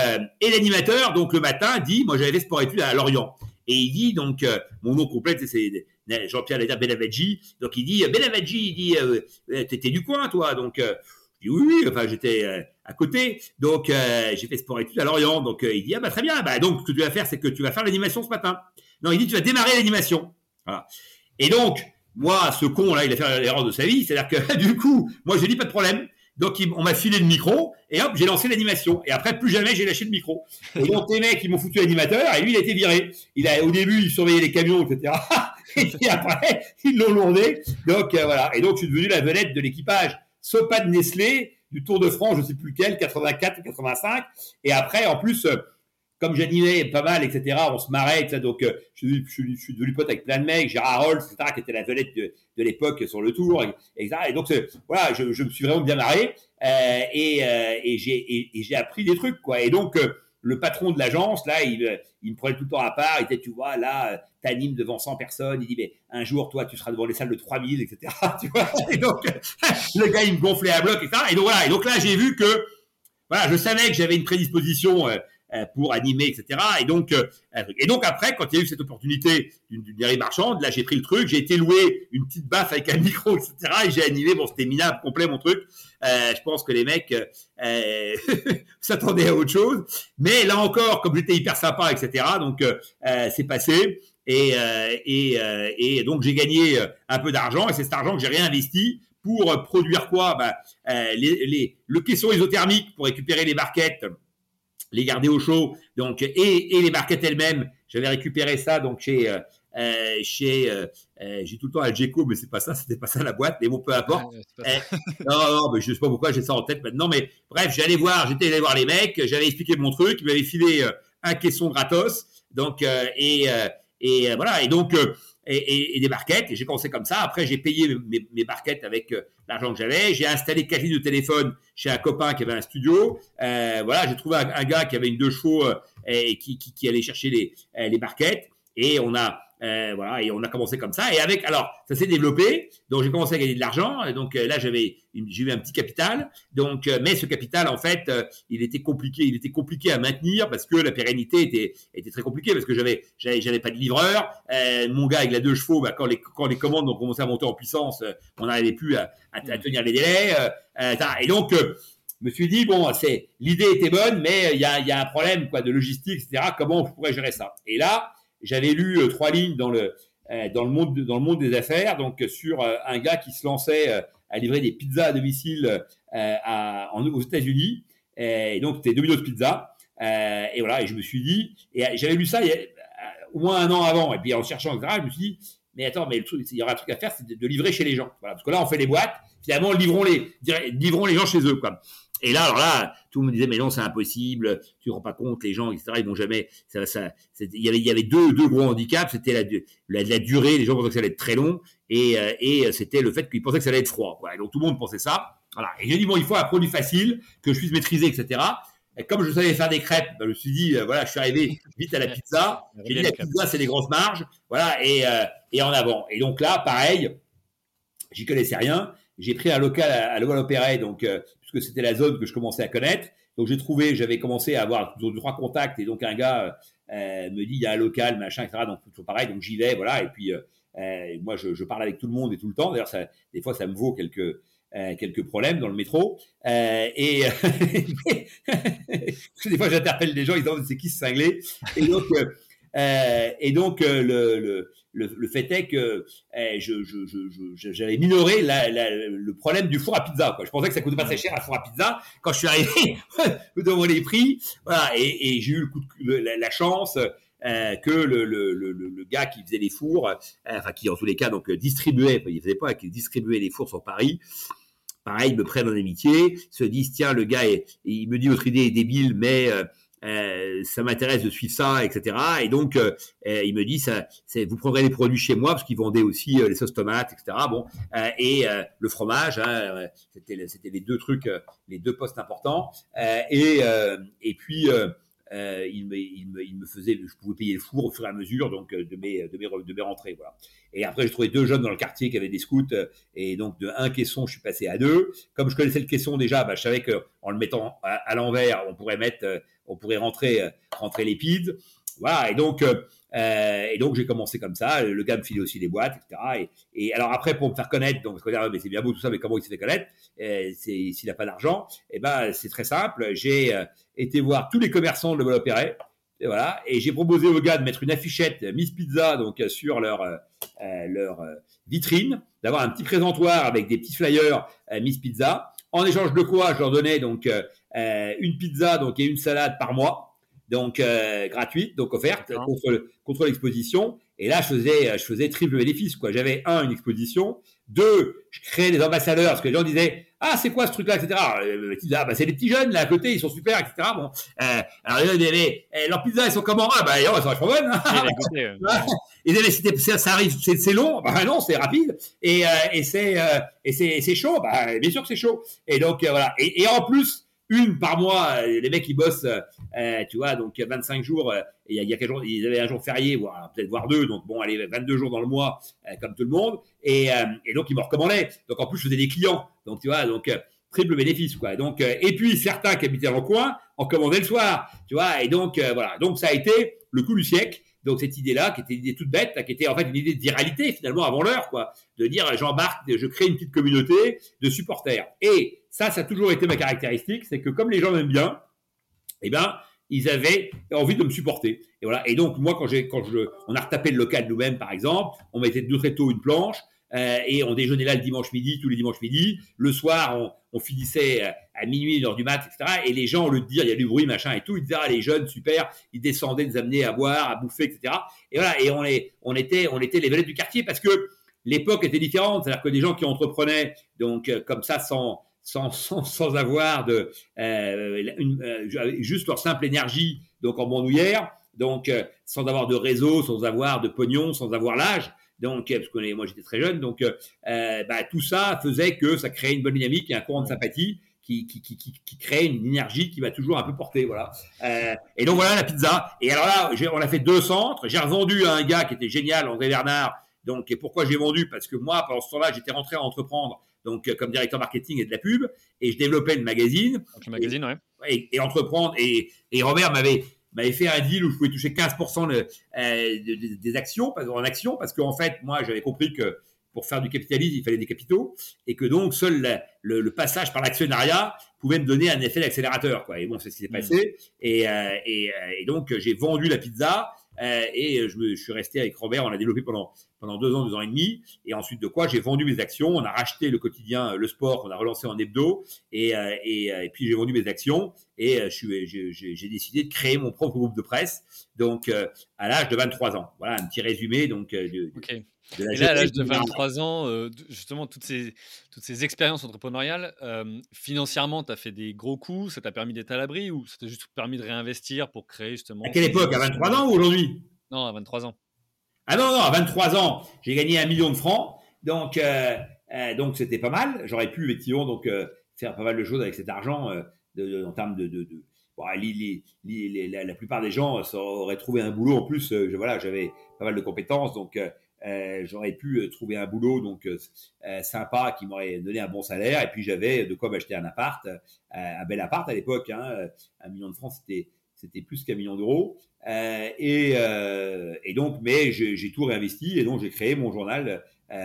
et l'animateur donc le matin dit, moi j'avais fait sport études à Lorient, et il dit donc, mon nom complet c'est Jean-Pierre Léda Benavaggi, donc il dit, Benavaggi, il dit, t'étais du coin toi, donc je dis oui, oui, enfin j'étais euh, à côté, donc euh, j'ai fait sport études à Lorient, donc euh, il dit ah bah très bien, bah donc ce que tu vas faire c'est que tu vas faire l'animation ce matin. Non, il dit tu vas démarrer l'animation. Voilà. Et donc moi ce con là il a fait l'erreur de sa vie, c'est-à-dire que (laughs) du coup moi j'ai dit pas de problème. Donc on m'a filé le micro et hop j'ai lancé l'animation et après plus jamais j'ai lâché le micro. Et donc les mecs ils m'ont foutu l'animateur et lui il a été viré. Il a au début il surveillait les camions etc. (laughs) et (laughs) puis après ils l'ont lourdé. Donc voilà et donc je suis devenu la vedette de l'équipage Sopa de Nestlé du Tour de France, je sais plus lequel, 84 ou 85. Et après, en plus, euh, comme j'animais pas mal, etc., on se marrait, etc., donc euh, je, je, suis devenu pote avec plein de mecs, Gérard Rolls, etc., qui était la vedette de, de l'époque sur le Tour, etc. Et donc, voilà, je, je, me suis vraiment bien marré euh, et, euh, et j'ai appris des trucs, quoi. Et donc, euh, le patron de l'agence, là, il, il, me prenait tout le temps à part. Il disait, tu vois, là, t'animes devant 100 personnes. Il dit, mais un jour, toi, tu seras devant les salles de 3000, etc. (laughs) Tu vois? Et donc, (laughs) le gars, il me gonflait à bloc, etc. Et donc, voilà. Et donc là, j'ai vu que, voilà, je savais que j'avais une prédisposition euh, pour animer, etc. Et donc, et donc après, quand il y a eu cette opportunité d'une galerie marchande, là j'ai pris le truc, j'ai été loué une petite baffe avec un (laughs) micro, etc. Et j'ai animé. Bon, c'était minable complet mon truc. je pense que les mecs (laughs) s'attendaient à autre chose. Mais là encore, comme j'étais hyper sympa, etc. Donc c'est passé. Et, et, et donc j'ai gagné un peu d'argent et c'est cet argent que j'ai réinvesti pour produire quoi? Ben, les, les, Le caisson isothermique pour récupérer les barquettes, les garder au chaud, donc et, et les barquettes elles-mêmes. J'avais récupéré ça donc chez euh, chez euh, j'ai tout le temps Algeco, mais c'est pas ça, (laughs) c'était pas ça la boîte, mais bon peu importe. non, non, mais je sais pas pourquoi j'ai ça en tête maintenant, mais bref, j'allais voir, j'étais allé voir les mecs, j'avais expliqué mon truc, ils m'avaient filé un caisson gratos, donc et et voilà, et donc et, des barquettes. Et j'ai commencé comme ça. Après, j'ai payé mes, barquettes avec euh, l'argent que j'avais. J'ai installé quatre lignes de téléphone chez un copain qui avait un studio. Euh, voilà, j'ai trouvé un, gars qui avait une deux chevaux euh, et qui, qui, qui, allait chercher les, les barquettes. Et on a euh, voilà, et on a commencé comme ça. Et avec, alors, ça s'est développé. Donc, j'ai commencé à gagner de l'argent. Donc, euh, là, j'avais, j'ai eu un petit capital. Donc, euh, mais ce capital, en fait, il était compliqué, il était compliqué à maintenir parce que la pérennité était, était très compliquée parce que j'avais, j'avais, j'avais pas de livreur. mon gars avec la deux chevaux, bah, quand les, quand les commandes ont commencé à monter en puissance, on n'arrivait plus à, à, tenir les délais. et donc, je me suis dit bon, c'est l'idée était bonne, mais il y a, y a un problème quoi de logistique, etc. Comment on pourrait gérer ça? Et là, j'avais lu euh, trois lignes dans le euh, dans le monde dans le monde des affaires, donc sur euh, un gars qui se lançait à livrer des pizzas à domicile à, aux États-Unis. Et donc c'était Domino's Pizza. et voilà, et je me suis dit, et j'avais lu ça il y a, au moins un an avant, et puis en cherchant, etc., je me suis dit, mais attends, mais le truc, il y aura un truc à faire, c'est de, livrer chez les gens. Voilà, parce que là, on fait les boîtes, finalement, livrons les, livrons les gens chez eux, quoi. Et là, alors là, tout le monde disait mais non, c'est impossible, tu te rends pas compte, les gens, etc. Ils vont jamais. Ça, ça, il y avait, il y avait deux, deux gros handicaps, c'était la, la, la, durée. Les gens pensaient que ça allait être très long, et, euh, et c'était le fait qu'ils pensaient que ça allait être froid. Et donc tout le monde pensait ça. Voilà. Et j'ai dit bon, il faut un produit facile que je puisse maîtriser, etc. Et comme je savais faire des crêpes, ben, je me suis dit, euh, voilà, je suis arrivé vite à la pizza. (laughs) J'ai dit, la pizza, c'est des grosses marges. Voilà, et, euh, et en avant. Et donc là, pareil, j'y connaissais rien. J'ai pris un local à, à Levallois donc, euh, c'était la zone que je commençais à connaître. Donc j'ai trouvé, j'avais commencé à avoir trois contacts, et donc un gars euh, me dit, il y a un local, machin, etc. Donc toujours pareil, donc j'y vais, voilà. Et puis, euh, moi, je, parle avec tout le monde et tout le temps. D'ailleurs, des fois, ça me vaut quelques euh, quelques problèmes dans le métro. Euh, et (laughs) des fois, j'interpelle des gens, ils disent c'est qui ce cinglé? Et donc, euh, et donc le, le, fait est que je, j'avais minoré le problème du four à pizza. Quoi. Je pensais que ça coûtait pas très cher un four à pizza. Quand je suis arrivé (laughs) devant les prix, voilà, et, j'ai eu le coup de, la, chance. Euh, que le, gars qui faisait les fours, enfin qui en tous les cas donc distribuait, il faisait pas, qui distribuait les fours sur Paris, pareil, me prennent en amitié, se disent tiens le gars, il me dit votre idée est débile, mais euh, euh ça m'intéresse de suivre ça, etc. Et donc euh, euh, il me dit ça, vous prendrez les produits chez moi parce qu'ils vendaient aussi les sauces tomates, etc. Bon et le fromage, hein, c'était les deux trucs, les deux postes importants. et et puis euh, il, me, il, me, il, me, faisait, je pouvais payer le four au fur et à mesure donc de mes, de mes, de mes rentrées. Voilà. Et après, j'ai trouvé deux jeunes dans le quartier qui avaient des scouts. Et donc, de un caisson, je suis passé à deux. Comme je connaissais le caisson déjà, bah, je savais qu'en le mettant à, l'envers, on pourrait mettre, on pourrait rentrer, rentrer les pides. Voilà. Et donc, euh, et donc j'ai commencé comme ça. Le gars me filait aussi des boîtes, etc. Et, alors après, pour me faire connaître, donc parce qu'on dire, mais c'est bien beau tout ça, mais comment il s'est fait connaître euh, s'il n'a pas d'argent. Et eh ben, c'est très simple. J'ai euh, été voir tous les commerçants de Opéret. Et voilà. Et j'ai proposé aux gars de mettre une affichette Miss Pizza donc sur leur leur vitrine, d'avoir un petit présentoir avec des petits flyers Miss Pizza. En échange de quoi, je leur donnais donc une pizza donc et une salade par mois donc euh, gratuite, donc offerte contre, contre l'exposition. Et là, je faisais, je faisais triple bénéfice. quoi. J'avais un une exposition, deux, je créais des ambassadeurs parce que les gens disaient ah c'est quoi ce truc-là, etc. Euh, ah, bah, c'est les petits jeunes là à côté, ils sont super, etc. Bon, euh, alors les gens disaient eh, leurs pizzas elles sont comment Ah bah elles sont vachement bonnes. Hein. (laughs) ils disaient ça arrive, c'est long. Bah non, c'est rapide et, euh, et c'est euh, et c'est chaud. Bah bien sûr que c'est chaud. Et donc voilà. Et, et en plus une par mois. Euh, les mecs, ils bossent, euh, tu vois, donc 25 jours. Euh, il y a, il y a quelques jours, ils avaient un jour férié, voire peut-être voir deux. Donc bon, allez, 22 jours dans le mois, comme tout le monde. Et, et donc, ils me recommandaient. Donc en plus, je faisais des clients. Donc tu vois, donc triple bénéfice, quoi. Donc, et puis certains qui habitaient dans le coin en commandaient le soir, tu vois. Et donc, voilà. Donc, ça a été le coup du siècle. Donc cette idée-là, qui était une idée toute bête, qui était en fait une idée de viralité finalement avant l'heure, quoi, de dire j'embarque, je crée une petite communauté de supporters. Et ça, ça a toujours été ma caractéristique, c'est que comme les gens m'aiment bien, eh ben ils avaient envie de me supporter. Et voilà. Et donc moi, quand j'ai, quand je, on a retapé le local nous-mêmes, par exemple, on mettait de très tôt une planche. Euh, et on déjeunait là le dimanche midi, tous les dimanches midi. Le soir, on, on finissait euh, à minuit, une heure du mat, etc. Et les gens, lieu de dire, il y a du bruit, machin et tout, ils disaient, ah, les jeunes, super, ils descendaient, nous amenaient à boire, à bouffer, etc. Et voilà, et on, est, on était, on était les vedettes du quartier parce que l'époque était différente. C'est-à-dire que des gens qui entreprenaient, donc, euh, comme ça, sans, sans, avoir de, euh, euh, juste leur simple énergie, donc en bandoulière, donc, sans avoir de réseau, sans avoir de pognon, sans avoir l'âge, donc, parce que moi j'étais très jeune, donc euh, bah, tout ça faisait que ça créait une bonne dynamique et un courant de sympathie qui, crée une énergie qui va toujours un peu porter, voilà. Euh, et donc voilà la pizza. Et alors là, on a fait deux centres. J'ai revendu à un gars qui était génial, André Bernard. Donc, et pourquoi j'ai vendu? Parce que moi, pendant ce temps-là, j'étais rentré à entreprendre, donc comme directeur marketing et de la pub, et je développais le magazine. le magazine, et, ouais. Et, entreprendre. Et, et Robert m'avait m'avait fait un deal où je pouvais toucher 15% euh, des actions, en actions, parce qu'en fait, moi, j'avais compris que pour faire du capitalisme, il fallait des capitaux, et que donc seul le, passage par l'actionnariat pouvait me donner un effet d'accélérateur. Quoi. Et bon, c'est ce qui s'est mmh. passé. Et, euh, et, euh, et, donc, j'ai vendu la pizza, euh, et je, me, je, suis resté avec Robert, on l'a développé pendant, pendant deux ans, deux ans et demi. Et ensuite de quoi, j'ai vendu mes actions. On a racheté le quotidien Le Sport, on a relancé en hebdo. Et, euh, et, euh, et puis j'ai vendu mes actions. Et j'ai décidé de créer mon propre groupe de presse. Donc à l'âge de 23 ans. Voilà un petit résumé. Donc, de, et là, à l'âge de 23 ans, euh, justement, toutes ces, toutes ces expériences entrepreneuriales, euh, financièrement, tu as fait des gros coups, ça t'a permis d'être à l'abri ou ça t'a juste permis de réinvestir pour créer justement. À quelle époque? À 23 ans ou aujourd'hui? Non, à 23 ans. Ah non, non, à 23 ans, j'ai gagné un million de francs, donc euh, donc c'était pas mal. J'aurais pu effectivement donc faire pas mal de choses avec cet argent de, en termes de, de, de bon, les, les, la, la, plupart des gens auraient trouvé un boulot en plus. je, voilà, j'avais pas mal de compétences, donc euh, j'aurais pu euh, trouver un boulot donc euh, sympa qui m'aurait donné un bon salaire et puis j'avais de quoi m'acheter un appart, un bel appart à l'époque, hein, un million de francs c'était c'était plus qu'un million d'euros et, et donc mais j'ai tout réinvesti et donc j'ai créé mon journal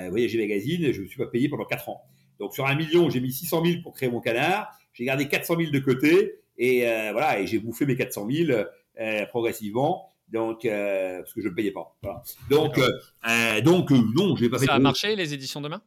Voyager Magazine et je me suis pas payé pendant quatre ans. Donc sur un million j'ai mis 600 000 pour créer mon canard, j'ai gardé 400 000 de côté et voilà et j'ai bouffé mes 400 000 progressivement donc euh, parce que je ne payais pas. Voilà. Donc euh, euh, donc non, j'ai pas fait. Ça a marché les éditions demain?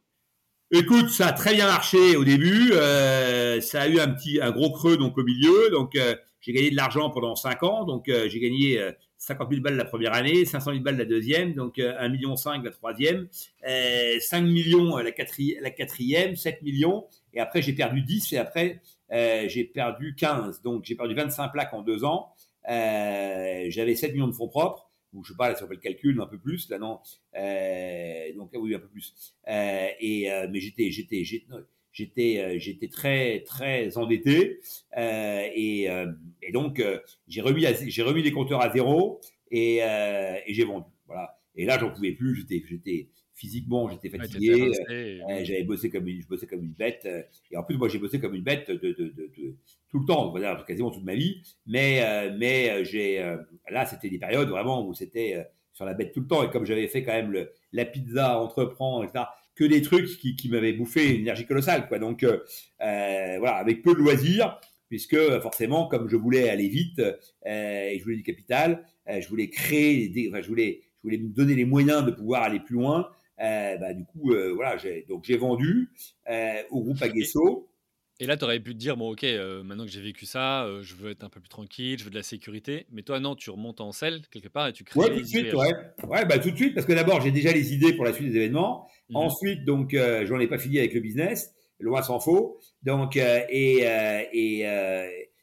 Écoute, ça a très bien marché au début. ça a eu un petit un gros creux donc au milieu. Donc j'ai gagné de l'argent pendant 5 ans. Donc j'ai gagné 50 000 balles la première année, 500 000 balles la deuxième, donc 1,5 million la troisième, 5 millions la, quatrième, la quatrième, 7 millions, et après j'ai perdu 10 et après j'ai perdu 15. Donc j'ai perdu 25 plaques en deux ans. Euh, j'avais 7 millions de fonds propres, ou je sais pas, là, ça fait le calcul, un peu plus, là, non. Euh, donc, oui, un peu plus. Euh, et, euh, mais j'étais, j'étais, j'étais, euh, j'étais très, très endetté. Et, et, donc, j'ai remis, j'ai remis les compteurs à zéro et, et j'ai vendu. Voilà. Et là, j'en pouvais plus. J'étais, j'étais, physiquement, j'étais fatigué. Euh, j'avais bossé comme une, je bossais comme une bête. Euh, et en plus, moi, j'ai bossé comme une bête de, de, de, de tout le temps, dire, quasiment toute ma vie. Mais, euh, mais j'ai, là, c'était des périodes vraiment où c'était sur la bête tout le temps. Et comme j'avais fait quand même le, la pizza, entreprendre, etc., que des trucs qui, qui m'avaient bouffé une énergie colossale, quoi. Donc, voilà, avec peu de loisirs, puisque forcément, comme je voulais aller vite et je voulais du capital, je voulais créer, des, enfin, je voulais, je voulais me donner les moyens de pouvoir aller plus loin. Euh, bah, du coup, euh, voilà, j'ai, donc j'ai vendu euh, au groupe Aguesso. Et là, tu aurais pu te dire, bon, ok, maintenant que j'ai vécu ça, je veux être un peu plus tranquille, je veux de la sécurité. Mais toi, non, tu remontes en selle quelque part et tu crées. Ouais, tout de suite, ouais. ouais bah, tout de suite, parce que d'abord, j'ai déjà les idées pour la suite des événements. Mmh. Ensuite, donc, j'en ai pas fini avec le business, loin s'en faut. Donc, et, et,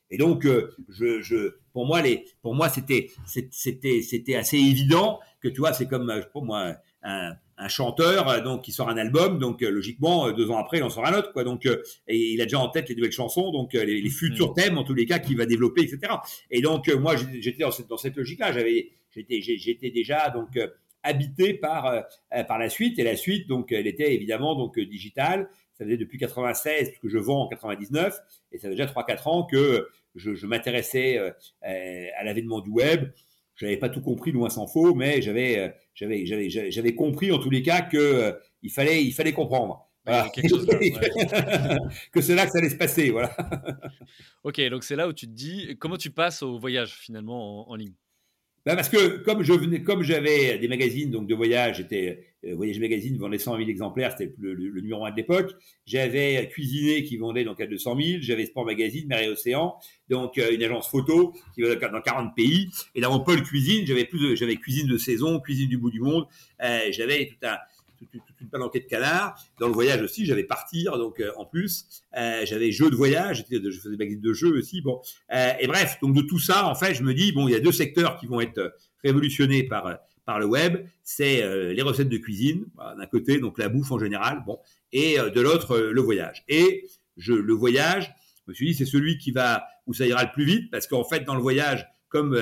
et donc, je, je, pour moi, les, pour moi, c'était, c'était, c'était assez évident que, tu vois, c'est comme, pour moi, un, un chanteur euh, donc qui sort un album donc euh, logiquement euh, deux ans après il en sort un autre quoi. Donc et il a déjà en tête les nouvelles chansons donc les, futurs mm. thèmes en tous les cas qu'il va développer etc et donc moi j'étais dans cette, dans cette logique là j'avais j'étais j'étais déjà donc habité par par la suite. Et la suite donc elle était évidemment donc digitale. Ça faisait depuis 96 que je vends en 99, et ça fait déjà 3-4 ans que je, je m'intéressais à l'avènement du web. Je n'avais pas tout compris, loin s'en faut, mais j'avais, j'avais, j'avais, j'avais compris en tous les cas que il fallait, il fallait comprendre. (laughs) que c'est là que ça allait se passer, voilà. (laughs) ok, donc c'est là où tu te dis comment tu passes au voyage finalement en, ligne? Ben parce que comme je venais, comme j'avais des magazines donc de voyage, j'étais euh, Voyage Magazine vendait 100 000 exemplaires, c'était le, numéro 1 de l'époque. J'avais Cuisiné qui vendait donc à 200 000. J'avais Sport Magazine, et Océan, donc euh, une agence photo qui vendait dans 40 pays. Et dans mon pôle cuisine, j'avais plus, j'avais cuisine de saison, cuisine du bout du monde. Euh, j'avais tout un toute, une palanquée de canards. Dans le voyage aussi, j'avais partir, donc euh, en plus, euh, j'avais jeux de voyage, je faisais des magazines de jeux aussi. Bon, euh, et bref, donc de tout ça, en fait, je me dis bon, il y a deux secteurs qui vont être révolutionnés par par le web, c'est les recettes de cuisine d'un côté, donc la bouffe en général, bon, et de l'autre le voyage. Et je le voyage, je me suis dit c'est celui qui va où ça ira le plus vite parce qu'en fait dans le voyage, comme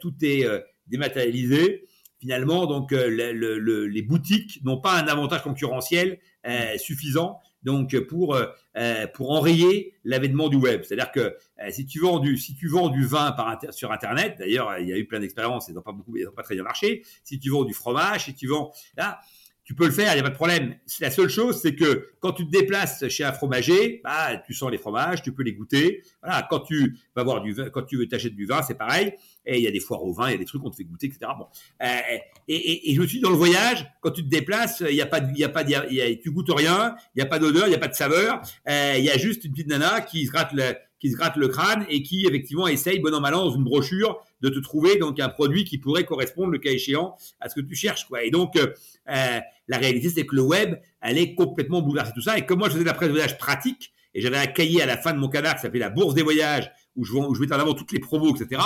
tout est dématérialisé, finalement, donc euh, les boutiques n'ont pas un avantage concurrentiel euh, suffisant donc pour euh, pour enrayer l'avènement du web. C'est-à-dire que si tu vends du si tu vends du vin par sur internet, d'ailleurs il y a eu plein d'expériences, ils n'ont pas beaucoup, ils n'ont pas très bien marché. Si tu vends du fromage, si tu vends là, tu peux le faire, il n'y a pas de problème. La seule chose, c'est que quand tu te déplaces chez un fromager, bah, tu sens les fromages, tu peux les goûter. Voilà, quand tu vas voir du vin, quand tu veux t'acheter du vin, c'est pareil. Et il y a des foires au vin, il y a des trucs qu'on te fait goûter, etc. Bon. Euh, et, et, et, je suis dans le voyage, quand tu te déplaces, il y a pas, il y a pas, y a, tu goûtes rien, il n'y a pas d'odeur, il n'y a pas de saveur. Euh, il y a juste une petite nana qui se gratte le, qui se gratte le crâne et qui effectivement essaye, bon an mal an, dans une brochure, de te trouver donc un produit qui pourrait correspondre, le cas échéant, à ce que tu cherches. Quoi. Et donc, euh, euh la réalité, c'est que le web, elle est complètement bouleversée tout ça. Et comme moi, je faisais de la presse de voyage pratique, et j'avais un cahier à la fin de mon canard qui s'appelait la Bourse des voyages, où je, où je mettais en avant toutes les promos, etc.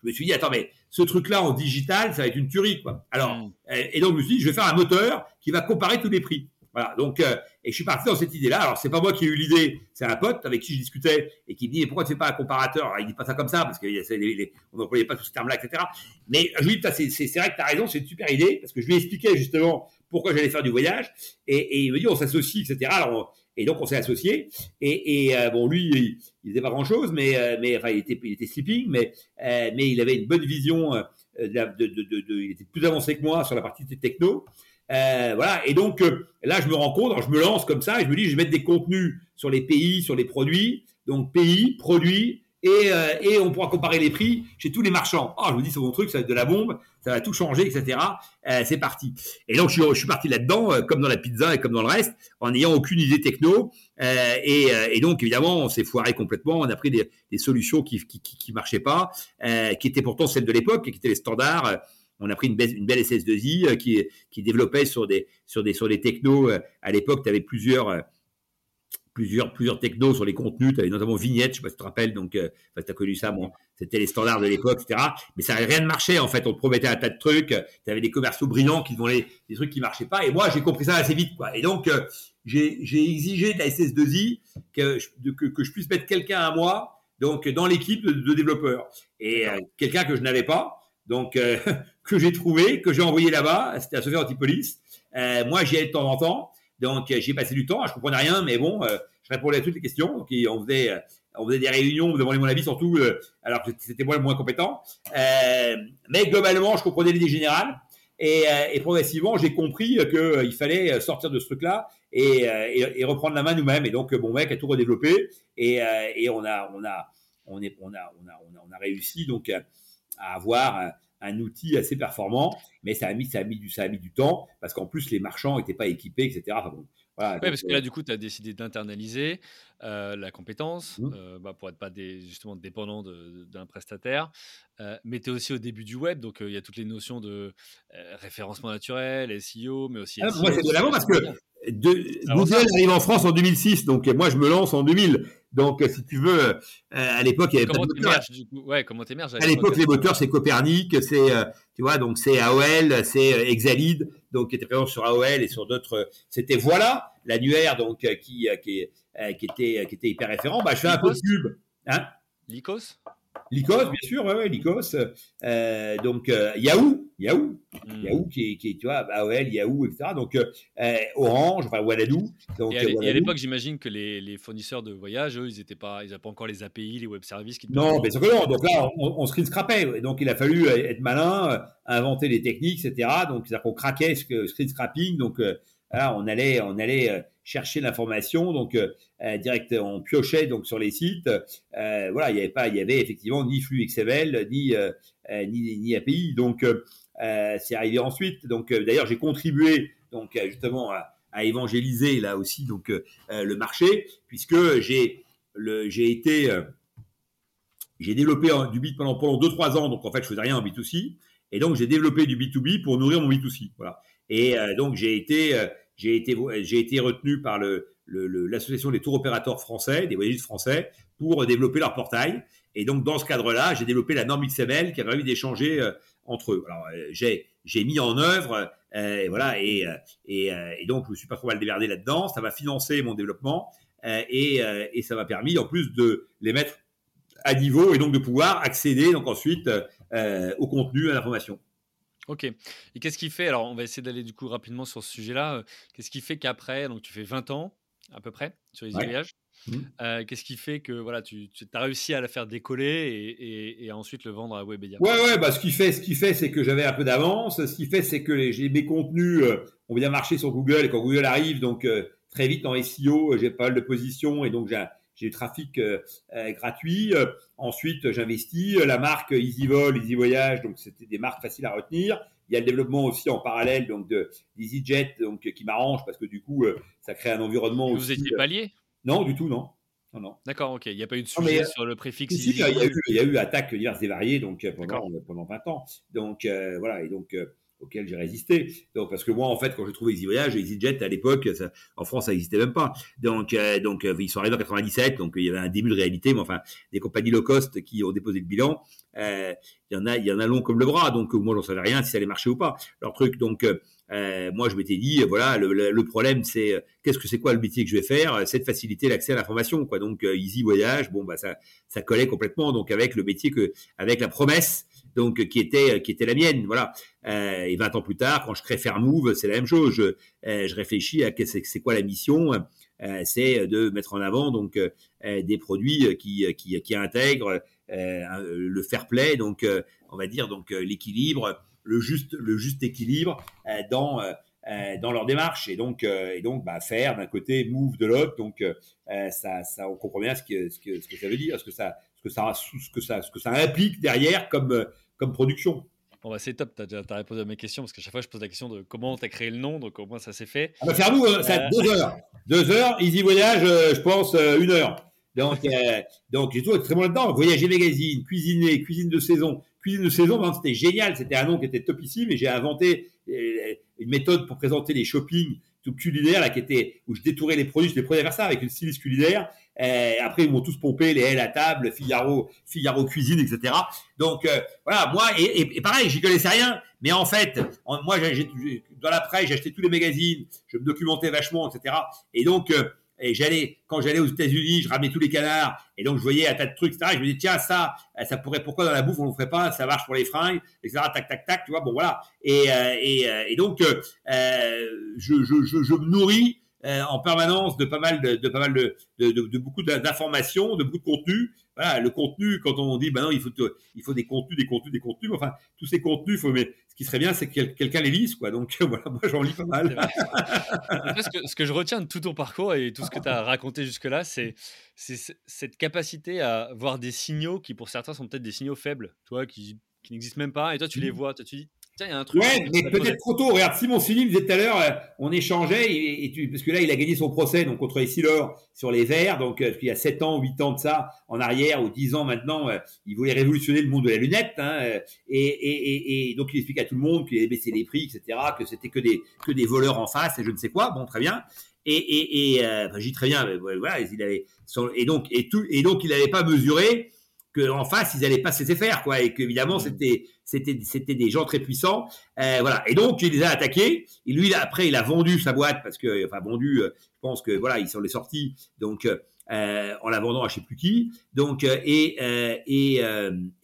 Je me suis dit, attends, mais ce truc-là en digital, ça va être une tuerie. Quoi. Alors, mm. et donc, je me suis dit, je vais faire un moteur qui va comparer tous les prix. Voilà. Donc, euh, et je suis parti dans cette idée-là. Alors, c'est pas moi qui ai eu l'idée, c'est un pote avec qui je discutais et qui me dit, mais pourquoi tu fais pas un comparateur? Alors, il dit pas ça comme ça parce qu'on n'employait pas tout ce terme-là, etc. Mais je lui dis, c'est vrai que tu as raison, c'est une super idée parce que je lui ai expliqué justement pourquoi j'allais faire du voyage et, il me dit, on s'associe, etc. Et donc, on s'est associés. Et, euh, bon, lui, il, il faisait pas grand-chose, mais, euh, il était, sleeping, mais, mais il avait une bonne vision. De, il était plus avancé que moi sur la partie techno. Euh, voilà. Et donc euh, là, je me rends compte, je me lance comme ça et je me dis, je vais mettre des contenus sur les pays, sur les produits. Donc pays, produits, et, euh, et on pourra comparer les prix chez tous les marchands. Oh, je me dis, c'est mon truc, ça va être de la bombe, ça va tout changer, etc. c'est parti. Et donc, je suis, parti là-dedans, comme dans la pizza et comme dans le reste, en n'ayant aucune idée techno. Et, donc, évidemment, on s'est foiré complètement. On a pris des, solutions qui, qui marchaient pas, qui étaient pourtant celles de l'époque, qui étaient les standards on a pris une, belle, une belle SS2I euh, qui, qui développait sur des, sur des, sur des technos. Euh, à l'époque, tu avais plusieurs, euh, plusieurs, plusieurs technos sur les contenus. Tu avais notamment Vignette, je sais pas si tu te rappelles, donc tu as connu ça, bon, c'était les standards de l'époque, etc. Mais ça n'avait rien de marché, en fait. On te promettait un tas de trucs. Tu avais des commerciaux brillants qui vendaient des trucs qui marchaient pas. Et moi, j'ai compris ça assez vite, quoi. Et donc, j'ai exigé de la SS2I que, que, que je puisse mettre quelqu'un à moi, donc dans l'équipe de, développeurs. Et quelqu'un que je n'avais pas. Donc, que j'ai trouvé, que j'ai envoyé là-bas. C'était à Sophia Antipolis. Euh, moi, j'y allais de temps en temps. Donc, euh, j'ai passé du temps. Je comprenais rien, mais bon, euh, je répondais à toutes les questions. Donc, on faisait, euh, on faisait des réunions, on demandait mon avis, surtout, alors que c'était moi le moins compétent. mais globalement, je comprenais l'idée générale. Et, et progressivement, j'ai compris qu'il fallait sortir de ce truc-là et, reprendre la main nous-mêmes. Et donc, mon mec a tout redéveloppé et, on a, on a, on est, on a, on a, on a, réussi donc à avoir un outil assez performant, mais ça a mis, ça a mis, du, ça a mis du temps parce qu'en plus les marchands n'étaient pas équipés, etc. Enfin bon, voilà, parce que là, euh, du coup, tu as décidé d'internaliser euh, la compétence mmh. euh, bah, pour être pas des, justement dépendant d'un prestataire. mais tu es aussi au début du web, donc il y a toutes les notions de référencement naturel, SEO, mais aussi. Ah, moi, c'est de l'avant parce que de, Google arrive en France en 2006, donc moi je me lance en 2000. Donc, si tu veux, euh, à l'époque, il y avait comment pas de moteurs. Ouais, comment t'émerges À l'époque, les moteurs, c'est Copernic, c'est, euh, tu vois, donc c'est AOL, c'est euh, Exalid, donc qui était présent sur AOL et sur d'autres. C'était voilà l'annuaire, donc qui, qui, qui était qui était hyper référent. Bah, je fais un peu de pub, hein? Lycos? Lycos, bien sûr, ouais, Lycos. Euh, donc euh, Yahoo, Yahoo, hmm. Yahoo qui est, qui est, tu vois, AOL, Yahoo, etc. Donc euh, Orange, enfin Wanadoo. Donc, et à l'époque, j'imagine que les, les, fournisseurs de voyage, eux, ils n'étaient pas, ils n'avaient pas encore les API, les web services. Qui non, bien sûr que non. Donc là, on, on screen scrapait. Donc il a fallu être malin, inventer les techniques, etc. Donc c'est-à-dire qu'on craquait ce screen scrapping. Donc voilà, on allait, on allait chercher l'information, donc euh, euh, direct, on piochait donc sur les sites. Euh, voilà, il y avait pas, il y avait effectivement ni flux XML ni ni, ni, API. Donc c'est arrivé ensuite. Donc d'ailleurs, j'ai contribué donc justement à, à, évangéliser là aussi donc le marché puisque j'ai le j'ai été j'ai développé du bit pendant pendant deux trois ans. Donc en fait, je faisais rien en B2C. Et donc j'ai développé du B2B pour nourrir mon B2C. Voilà. Et donc j'ai été j'ai été, retenu par l'association des tours opérateurs français, des voyagistes français, pour développer leur portail. Et donc, dans ce cadre-là, j'ai développé la norme XML qui a permis d'échanger euh, entre eux. Alors, euh, j'ai, mis en œuvre, euh, voilà, et, et, et, donc, je me suis pas trop mal déverdé là-dedans. Ça m'a financé mon développement et, et ça m'a permis, en plus, de les mettre à niveau et donc de pouvoir accéder, donc ensuite, au contenu, à l'information. Ok. Et qu'est-ce qui fait, alors on va essayer d'aller du coup rapidement sur ce sujet-là, euh, qu'est-ce qui fait qu'après, donc tu fais 20 ans à peu près sur les voyages, mmh. euh, qu'est-ce qui fait que voilà, tu, as réussi à la faire décoller et, ensuite le vendre à Webedia? Ouais, ouais, bah, ce qui fait, ce qui fait c'est que j'avais un peu d'avance, ce qui fait c'est que les, mes contenus euh, ont bien marché sur Google et quand Google arrive, donc très vite en SEO, j'ai pas mal de positions et donc j'ai j'ai du trafic euh, euh, gratuit. Euh, ensuite, j'investis. La marque EasyVol, Easy Voyage, donc c'était des marques faciles à retenir. Il y a le développement aussi en parallèle donc de d'EasyJet, donc qui m'arrange parce que du coup, ça crée un environnement. Vous étiez pas lié Non, du tout, non. Non, non. D'accord, ok. Il n'y a pas eu de sujet sur le préfixe. il, y a eu, il y a eu attaques diverses et variées donc pendant, pendant 20 ans. Donc voilà, et donc auquel j'ai résisté. Donc, parce que moi, en fait, quand j'ai trouvé Easy Voyage, EasyJet, à l'époque, en France, ça n'existait même pas. Donc, euh, donc euh, ils sont arrivés en 97, donc il y avait un début de réalité, mais enfin, des compagnies low cost qui ont déposé le bilan, euh, il y en a, il y en a long comme le bras. Donc, moi, j'en savais rien si ça allait marcher ou pas. Leur truc, donc, euh, moi, je m'étais dit, voilà, le, le problème, c'est qu'est-ce que c'est quoi le métier que je vais faire C'est de faciliter l'accès à l'information, quoi. Donc, Easy Voyage, bon, bah, ça, ça collait complètement, donc avec le métier que, avec la promesse donc qui était qui était la mienne voilà. Euh, et 20 ans plus tard quand je crée Fairmove c'est la même chose. Je, euh, je réfléchis à c'est quoi la mission euh, c'est de mettre en avant donc des produits qui qui, qui intègrent le fair play donc on va dire donc l'équilibre le juste le juste équilibre dans dans leur démarche et donc et donc bah, faire d'un côté move de l'autre donc ça ça on comprend bien ce que ce que ce que ça veut dire ce que ça ce que ça, ce que ça, ce que ça implique derrière comme, euh, comme production. Bon bah c'est top, tu as, répondu à mes questions parce que chaque fois je pose la question de comment tu as créé le nom, donc au moins ça s'est fait. On va faire nous, ça deux heures. Deux heures, Easy Voyage, euh, je pense euh, une heure. Donc, donc j'ai tout extrêmement là-dedans. Voyager magazine, cuisiner, cuisine de saison. Cuisine de saison, ben, c'était génial, c'était un nom qui était topissime et j'ai inventé une méthode pour présenter les shoppings tout culinaire là qui était où je détourais les produits, je les prenais vers ça avec une styliste culinaire après, ils m'ont tous pompé, les L à table, Figaro, Figaro cuisine, etc. Donc euh, voilà, moi et, et, pareil, j'y connaissais rien, mais en fait, moi, dans la presse, j'achetais tous les magazines, je me documentais vachement, etc. Et donc euh, et j'allais quand j'allais aux États-Unis, je ramenais tous les canards et donc je voyais un tas de trucs, etc. Et je me disais tiens ça, ça pourrait pourquoi dans la bouffe on le ferait pas, ça marche pour les fringues, etc. Tac tac tac, tu vois bon voilà. Et et, et donc je, je, je, je me nourris euh, en permanence de pas mal de, de pas mal de, de, de beaucoup d'informations, de beaucoup de contenu. Voilà, le contenu, quand on dit, ben non, il faut, il faut des contenus, des contenus, des contenus. Enfin, tous ces contenus, faut, mais ce qui serait bien, c'est que quelqu'un les lise, quoi. Donc (laughs) voilà, moi j'en lis pas mal. ce, que, ce que je retiens de tout ton parcours et tout ce que tu as raconté jusque-là, c'est cette capacité à voir des signaux qui, pour certains, sont peut-être des signaux faibles, toi, qui, qui n'existent même pas. Et toi, tu les mmh. vois, toi, tu dis, il y a un truc. Ouais, mais peut-être trop tôt. Regarde, Simon Sini disait tout à l'heure, euh, on échangeait, et, tu, parce que là, il a gagné son procès donc contre Essilor sur les verres. Donc, euh, il y a 7 ans, 8 ans de ça, en arrière, ou 10 ans maintenant, euh, il voulait révolutionner le monde de la lunette. Hein, et, et, et, donc, il explique à tout le monde qu'il avait baissé les prix, etc., que c'était que des, que des voleurs en face, et je ne sais quoi. Bon, très bien. Et, et, et enfin, j'y très bien, mais voilà, il avait, et donc, et tout, et donc, il n'avait pas mesuré qu'en face ils allaient pas se laisser faire quoi et qu'évidemment mmh. c'était c'était c'était des gens très puissants euh, voilà et donc il les a attaqués et lui après il a vendu sa boîte parce que enfin vendu euh, je pense que voilà ils sont les sortis donc euh, euh, en la vendant à je sais plus qui. Donc et et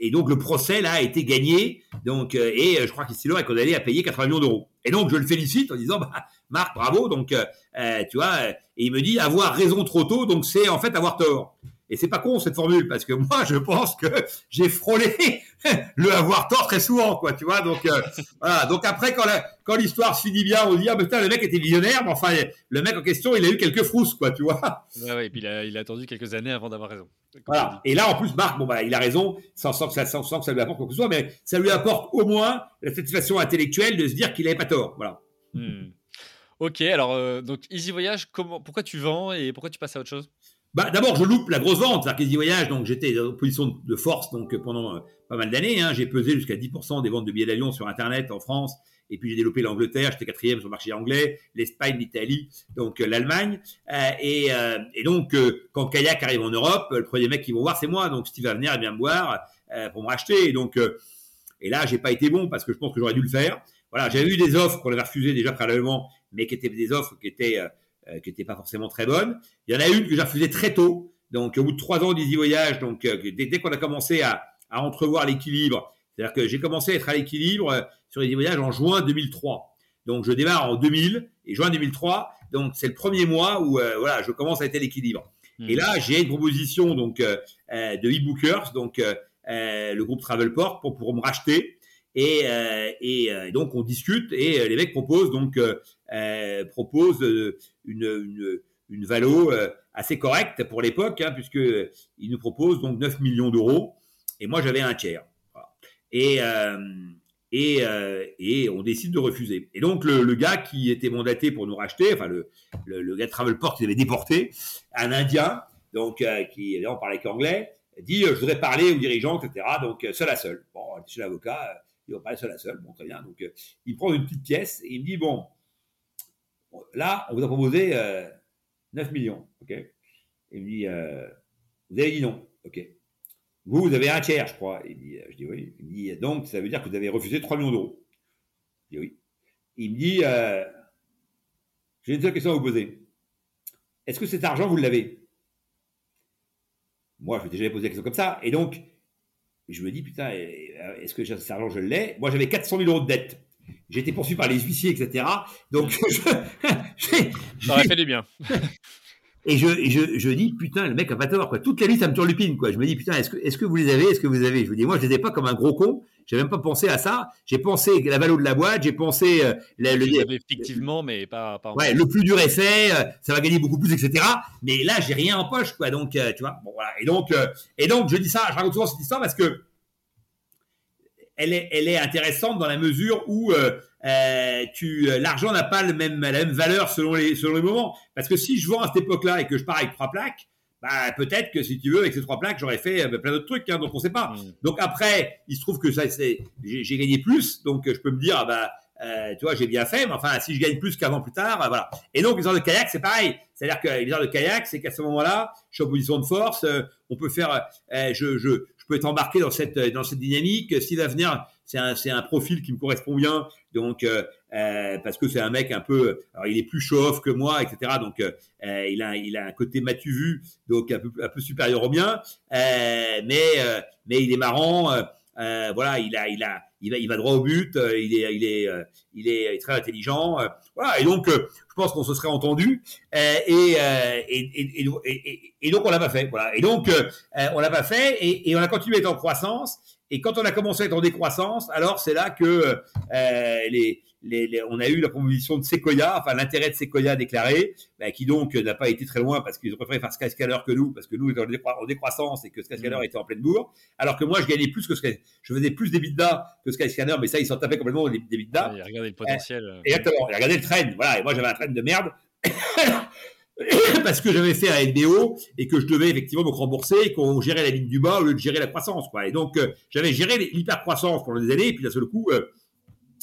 et donc le procès là a été gagné. Donc et je crois qu'Istilor est condamné à payer 80 millions d'euros. Et donc je le félicite en disant bah, Marc bravo. Donc tu vois et il me dit avoir raison trop tôt. Donc c'est en fait avoir tort. Et c'est pas con cette formule parce que moi je pense que j'ai frôlé (laughs) le avoir tort très souvent quoi, tu vois. Donc euh, voilà. Donc après quand quand l'histoire se finit bien, on dit ah putain le mec était visionnaire, mais enfin le mec en question il a eu quelques frousses quoi, tu vois. Ouais, ouais et puis il a, il a attendu quelques années avant d'avoir raison. Voilà. Et là en plus Marc bon bah il a raison, sans, sans, que ça, sans, que ça lui apporte quoi que ce soit, mais ça lui apporte au moins la satisfaction intellectuelle de se dire qu'il avait pas tort. Voilà. Hmm. Ok, alors euh, donc Easy Voyage, comment, pourquoi tu vends et pourquoi tu passes à autre chose? Bah, D'abord, je loupe la grosse vente, c'est-à-dire Voyage, donc j'étais en position de force donc pendant euh, pas mal d'années. Hein, j'ai pesé jusqu'à 10% des ventes de billets d'avion sur Internet en France. Et puis j'ai développé l'Angleterre, j'étais quatrième sur le marché anglais, l'Espagne, l'Italie, donc euh, l'Allemagne. Euh, et, donc quand Kayak arrive en Europe, le premier mec qu'ils vont voir c'est moi. Donc Steve va venir et bien me voir pour me racheter. Et donc et là j'ai pas été bon parce que je pense que j'aurais dû le faire. Voilà, j'avais eu des offres qu'on avait refusées déjà préalablement, mais qui étaient des offres qui étaient qui n'était pas forcément très bonne. Il y en a une que j'ai refusée très tôt. Donc, au bout de trois ans d'Easy Voyage, donc euh, dès, qu'on a commencé à, à entrevoir l'équilibre, c'est-à-dire que j'ai commencé à être à l'équilibre euh, sur Easy Voyage en juin 2003. Donc, je démarre en 2000 et juin 2003. Donc, c'est le premier mois où voilà, je commence à être à l'équilibre. Et là, j'ai une proposition donc de e-bookers, donc le groupe Travelport, pour, pour me racheter. Et, et, donc on discute et les mecs proposent donc euh, proposent une, une, une valo euh, assez correcte pour l'époque, hein, puisqu'ils nous proposent donc 9 millions d'euros, et moi j'avais un tiers. Et, euh, et, et, on décide de refuser. Et donc le, gars qui était mandaté pour nous racheter, enfin le, le, gars de Travelport qui avait déporté, un Indien, donc qui évidemment parlait qu'anglais, dit je voudrais parler aux dirigeants, etc. Donc seul à seul. Bon, suis l'avocat, il va parler seul à seul, bon très bien. Donc il prend une petite pièce et il me dit bon, là, on vous a proposé 9 euh, millions. OK? Il me dit, euh, vous avez dit non. OK? Vous, vous avez un tiers, je crois. Il dit, euh, je dis oui. Il me dit, donc, ça veut dire que vous avez refusé 3 millions d'euros. Je dis oui. Il me dit, j'ai une seule question à vous poser. Est-ce que cet argent, vous l'avez? Moi, je m'étais jamais posé la question comme ça. Et donc, je me dis, putain, est-ce que cet argent, je l'ai? Moi, j'avais 400 000 euros de dette. J'ai été poursuivi par les huissiers, etc. Donc, (laughs) ça aurait fait du bien. (laughs) Et je, je, je dis, putain, le mec a pas tort, quoi. Toute la nuit, ça me turlupine, quoi. Je me dis, putain, est-ce que, est-ce que vous les avez, est-ce que vous avez? Je vous dis, moi, je les ai pas comme un gros con. J'ai même pas pensé à ça. J'ai pensé la valo de la boîte, j'ai pensé, euh, le, le, effectivement, mais pas, pas ouais, le plus dur est fait, euh, ça va gagner beaucoup plus, etc. Mais là, j'ai rien en poche, quoi. Donc, euh, tu vois, bon, voilà. Et donc, et donc, je dis ça, je raconte souvent cette histoire parce que, elle est, elle est intéressante dans la mesure où tu l'argent n'a pas le même, la même valeur selon les, selon les moments. Parce que si je vends à cette époque-là et que je pars avec trois plaques, bah, peut-être que si tu veux, avec ces trois plaques, j'aurais fait euh, plein d'autres trucs, hein, donc on sait pas. Mmh. Donc après, il se trouve que ça, c'est, j'ai, gagné plus, donc je peux me dire, ah bah, euh, tu vois, j'ai bien fait, mais enfin, si je gagne plus qu'avant plus tard, voilà. Et donc, les heures de kayak, c'est pareil. C'est-à-dire que les heures de kayak, c'est qu'à ce moment-là, je suis en position de force, on peut faire, je, je, je peux être embarqué dans cette, dans cette dynamique. S'il va venir c'est un, c'est un profil qui me correspond bien. Donc, euh, euh, parce que c'est un mec un peu, alors il est plus chauffe que moi, etc. Donc, euh, il a, il a un côté matu vu, donc un peu, un peu supérieur au mien. mais, mais il est marrant. voilà, il a, il a, il va, il va droit au but. il est, il est, il est très intelligent. voilà. Et donc, je pense qu'on se serait entendu. Et, et, et, donc, on l'a pas fait. Voilà. Et donc, on l'a pas fait. Et on a continué à être en croissance. Et quand on a commencé à être en décroissance, alors c'est là que euh, les, les, on a eu la proposition de Sequoia, enfin l'intérêt de Sequoia déclaré, bah, qui donc n'a pas été très loin parce qu'ils ont préféré faire Skyscanner que nous, parce que nous étions en décroissance et que Skyscanner mmh. était en pleine bourre. Alors que moi, je gagnais plus que je faisais plus d'EBITDA que Skyscanner, mais ça, ils s'en tapaient complètement des d'EBITDA. Il a regardé le potentiel. Euh, exactement, il a regardé le train. Voilà, et moi j'avais un train de merde. (coughs) parce que j'avais fait un LBO et que je devais effectivement me rembourser et qu'on gérait la ligne du bas au lieu de gérer la croissance. Quoi. Et donc, euh, j'avais géré l'hyper-croissance pendant des années et puis d'un seul coup, euh,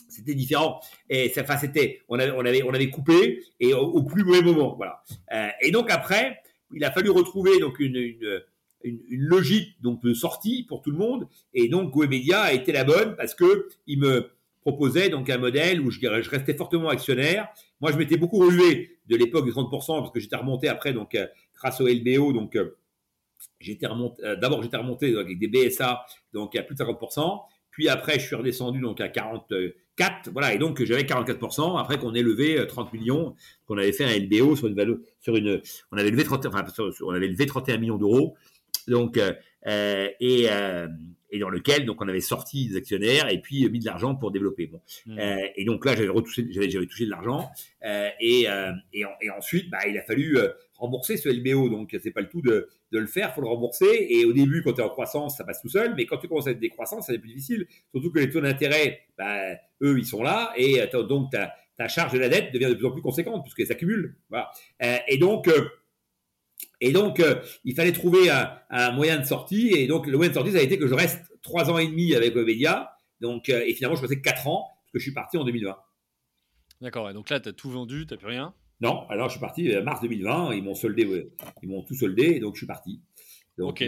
c'était différent. Et enfin, c'était, on avait, on avait, on avait coupé et au, plus mauvais moment. Voilà. Euh, et donc après, il a fallu retrouver donc une, une, une, logique donc de sortie pour tout le monde. Et donc, Goemedia a été la bonne parce que il me proposait donc un modèle où je, restais fortement actionnaire. Moi, je m'étais beaucoup rué de l'époque du 30% parce que j'étais remonté après, donc grâce au LBO, donc j'étais remonté. D'abord, j'étais remonté avec des BSA, donc à plus de 50%. Puis après, je suis redescendu donc à 44. Voilà, et donc j'avais 44%. Après qu'on ait levé 30 millions, qu'on avait fait un LBO sur une valeur, sur une, on avait levé 30, enfin, on avait levé 31 millions d'euros. Donc, euh, et, euh, et dans lequel donc on avait sorti des actionnaires et puis mis de l'argent pour développer. Bon, mmh. euh, et donc là j'avais retouché, j'avais, j'avais touché de l'argent euh, et, euh, et, et, ensuite bah, il a fallu rembourser ce LBO. Donc c'est pas le tout de, de le faire, faut le rembourser. Et au début quand tu es en croissance ça passe tout seul, mais quand tu commences à être décroissant ça devient plus difficile. Surtout que les taux d'intérêt, bah, eux ils sont là et donc ta, ta charge de la dette devient de plus en plus conséquente puisqu'elle s'accumule. Voilà. et donc et donc, euh, il fallait trouver un, moyen de sortie. Et donc, le moyen de sortie, ça a été que je reste trois ans et demi avec Webedia. Donc, euh, et finalement, je restais quatre ans, parce que je suis parti en 2020. D'accord. Et donc là, tu as tout vendu, tu n'as plus rien? Non. Alors, je suis parti en euh, mars 2020. Ils m'ont soldé, ils m'ont tout soldé. Et donc, je suis parti. Donc,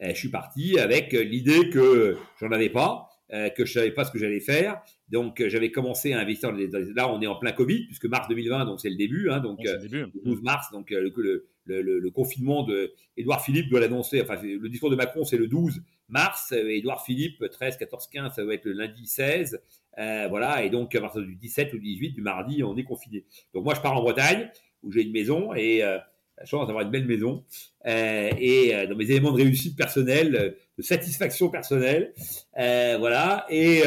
je suis parti avec l'idée que j'en avais pas. que je savais pas ce que j'allais faire. Donc, j'avais commencé à investir. là, on est en plein Covid, puisque mars 2020, donc c'est le début. Hein, donc, le, début. 12 mars, donc le, le, le, confinement de Édouard Philippe doit l'annoncer. Enfin, le discours de Macron, c'est le 12 mars. Édouard Philippe, 13, 14, 15, ça va être le lundi 16. Euh, voilà. Et donc, à partir du 17 ou 18, du mardi, on est confiné. Donc, moi, je pars en Bretagne, où j'ai une maison et euh, la chance d'avoir une belle maison. Euh, et dans mes éléments de réussite personnelle, de satisfaction personnelle. voilà. Et,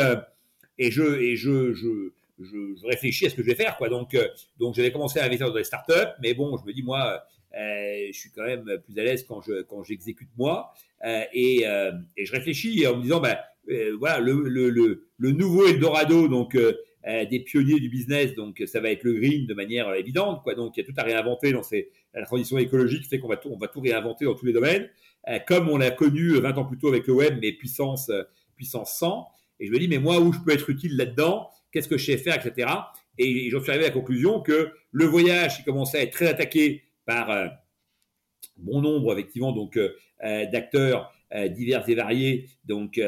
et je, et je, je je, réfléchis à ce que je vais faire, quoi. Donc, donc j'avais commencé à investir dans des startups, mais bon, je me dis, moi, euh, je suis quand même plus à l'aise quand je quand j'exécute moi. Euh, et, euh, et, je réfléchis en me disant ben voilà le, le, le, le, nouveau Eldorado donc des pionniers du business donc ça va être le green de manière évidente quoi. Donc il y a tout à réinventer dans ces la transition écologique fait qu'on va tout on va tout réinventer dans tous les domaines. Comme on l'a connu 20 ans plus tôt avec le web mais puissance puissance 100 et je me dis mais moi où je peux être utile là-dedans? Qu'est-ce que je sais faire etc et j'en suis arrivé à la conclusion que le voyage qui commençait à être très attaqué par euh, bon nombre effectivement donc euh, euh, d'acteurs divers et variés donc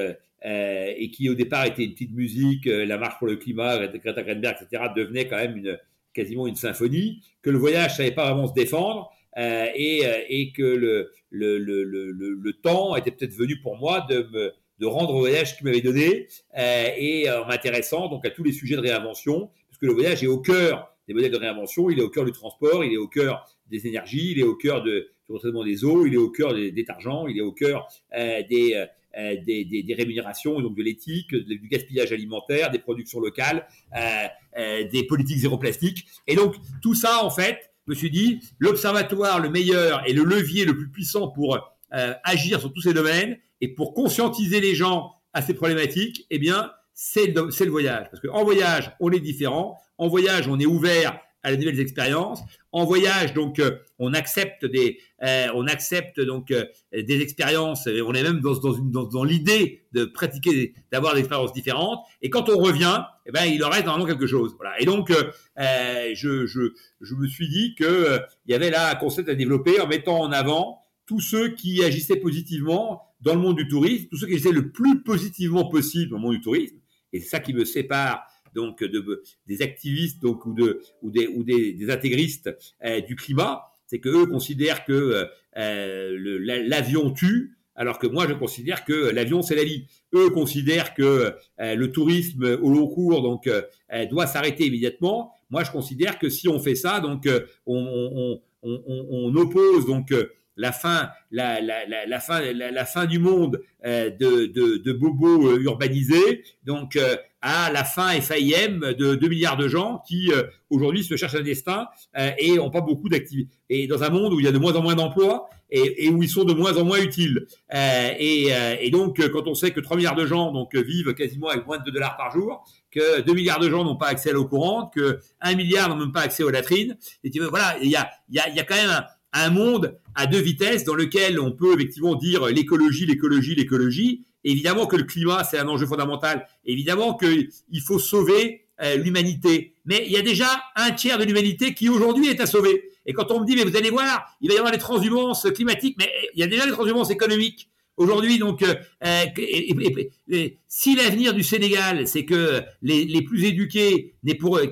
et qui au départ était une petite musique, la marche pour le climat, Greta Greenberg, etc., devenait quand même une, quasiment une symphonie, que le voyage savait pas vraiment se défendre et, et, que le, le, le, le, temps était peut-être venu pour moi de me de rendre au voyage qu'il m'avait donné et en m'intéressant donc à tous les sujets de réinvention, puisque le voyage est au cœur des modèles de réinvention, il est au cœur du transport, il est au cœur des énergies, il est au cœur du retraitement des eaux, il est au cœur des détergents, il est au cœur euh, des, euh, des, des, des, rémunérations, donc de l'éthique, du gaspillage alimentaire, des productions locales, euh, euh, des politiques zéro plastique. Et donc tout ça, en fait, je me suis dit, l'observatoire le meilleur et le levier le plus puissant pour euh, agir sur tous ces domaines et pour conscientiser les gens à ces problématiques, eh bien, c'est le, le voyage. Parce qu'en voyage, on est différent. En voyage, on est ouvert à de nouvelles expériences. En voyage, donc, euh, on accepte des, euh, on accepte donc euh, des expériences. On est même dans, dans, dans, dans l'idée de pratiquer, d'avoir des expériences différentes. Et quand on revient, eh ben, il en reste normalement quelque chose. Voilà. Et donc, je, je, je me suis dit que il y avait là un concept à développer en mettant en avant tous ceux qui agissaient positivement dans le monde du tourisme, tous ceux qui agissaient le plus positivement possible dans le monde du tourisme. Et c'est ça qui me sépare donc de, des activistes donc ou de ou des intégristes euh, du climat, c'est que eux considèrent que euh, l'avion tue, alors que moi je considère que l'avion c'est la vie. Eux considèrent que euh, le tourisme au long cours donc euh, doit s'arrêter immédiatement. Moi je considère que si on fait ça donc on, oppose donc la fin, la, fin, la, fin du monde euh, de, de, bobos euh, urbanisés, donc euh, à la fin FIM de 2 milliards de gens qui aujourd'hui se cherchent un destin et n'ont pas beaucoup d'activités. Et dans un monde où il y a de moins en moins d'emplois et, où ils sont de moins en moins utiles. Et, et, donc quand on sait que 3 milliards de gens donc vivent quasiment avec moins de 2 dollars par jour, que 2 milliards de gens n'ont pas accès à l'eau courante, que 1 milliard n'ont même pas accès aux latrines, et voilà, il y a, y, a, y a quand même un monde à deux vitesses dans lequel on peut effectivement dire l'écologie, l'écologie, l'écologie. Évidemment que le climat, c'est un enjeu fondamental. Évidemment qu'il faut sauver euh, l'humanité. Mais il y a déjà un tiers de l'humanité qui aujourd'hui est à sauver. Et quand on me dit, mais vous allez voir, il va y avoir des transhumances climatiques, mais il y a déjà des transhumances économiques. aujourd'hui, donc, si l'avenir du Sénégal, c'est que les, plus éduqués,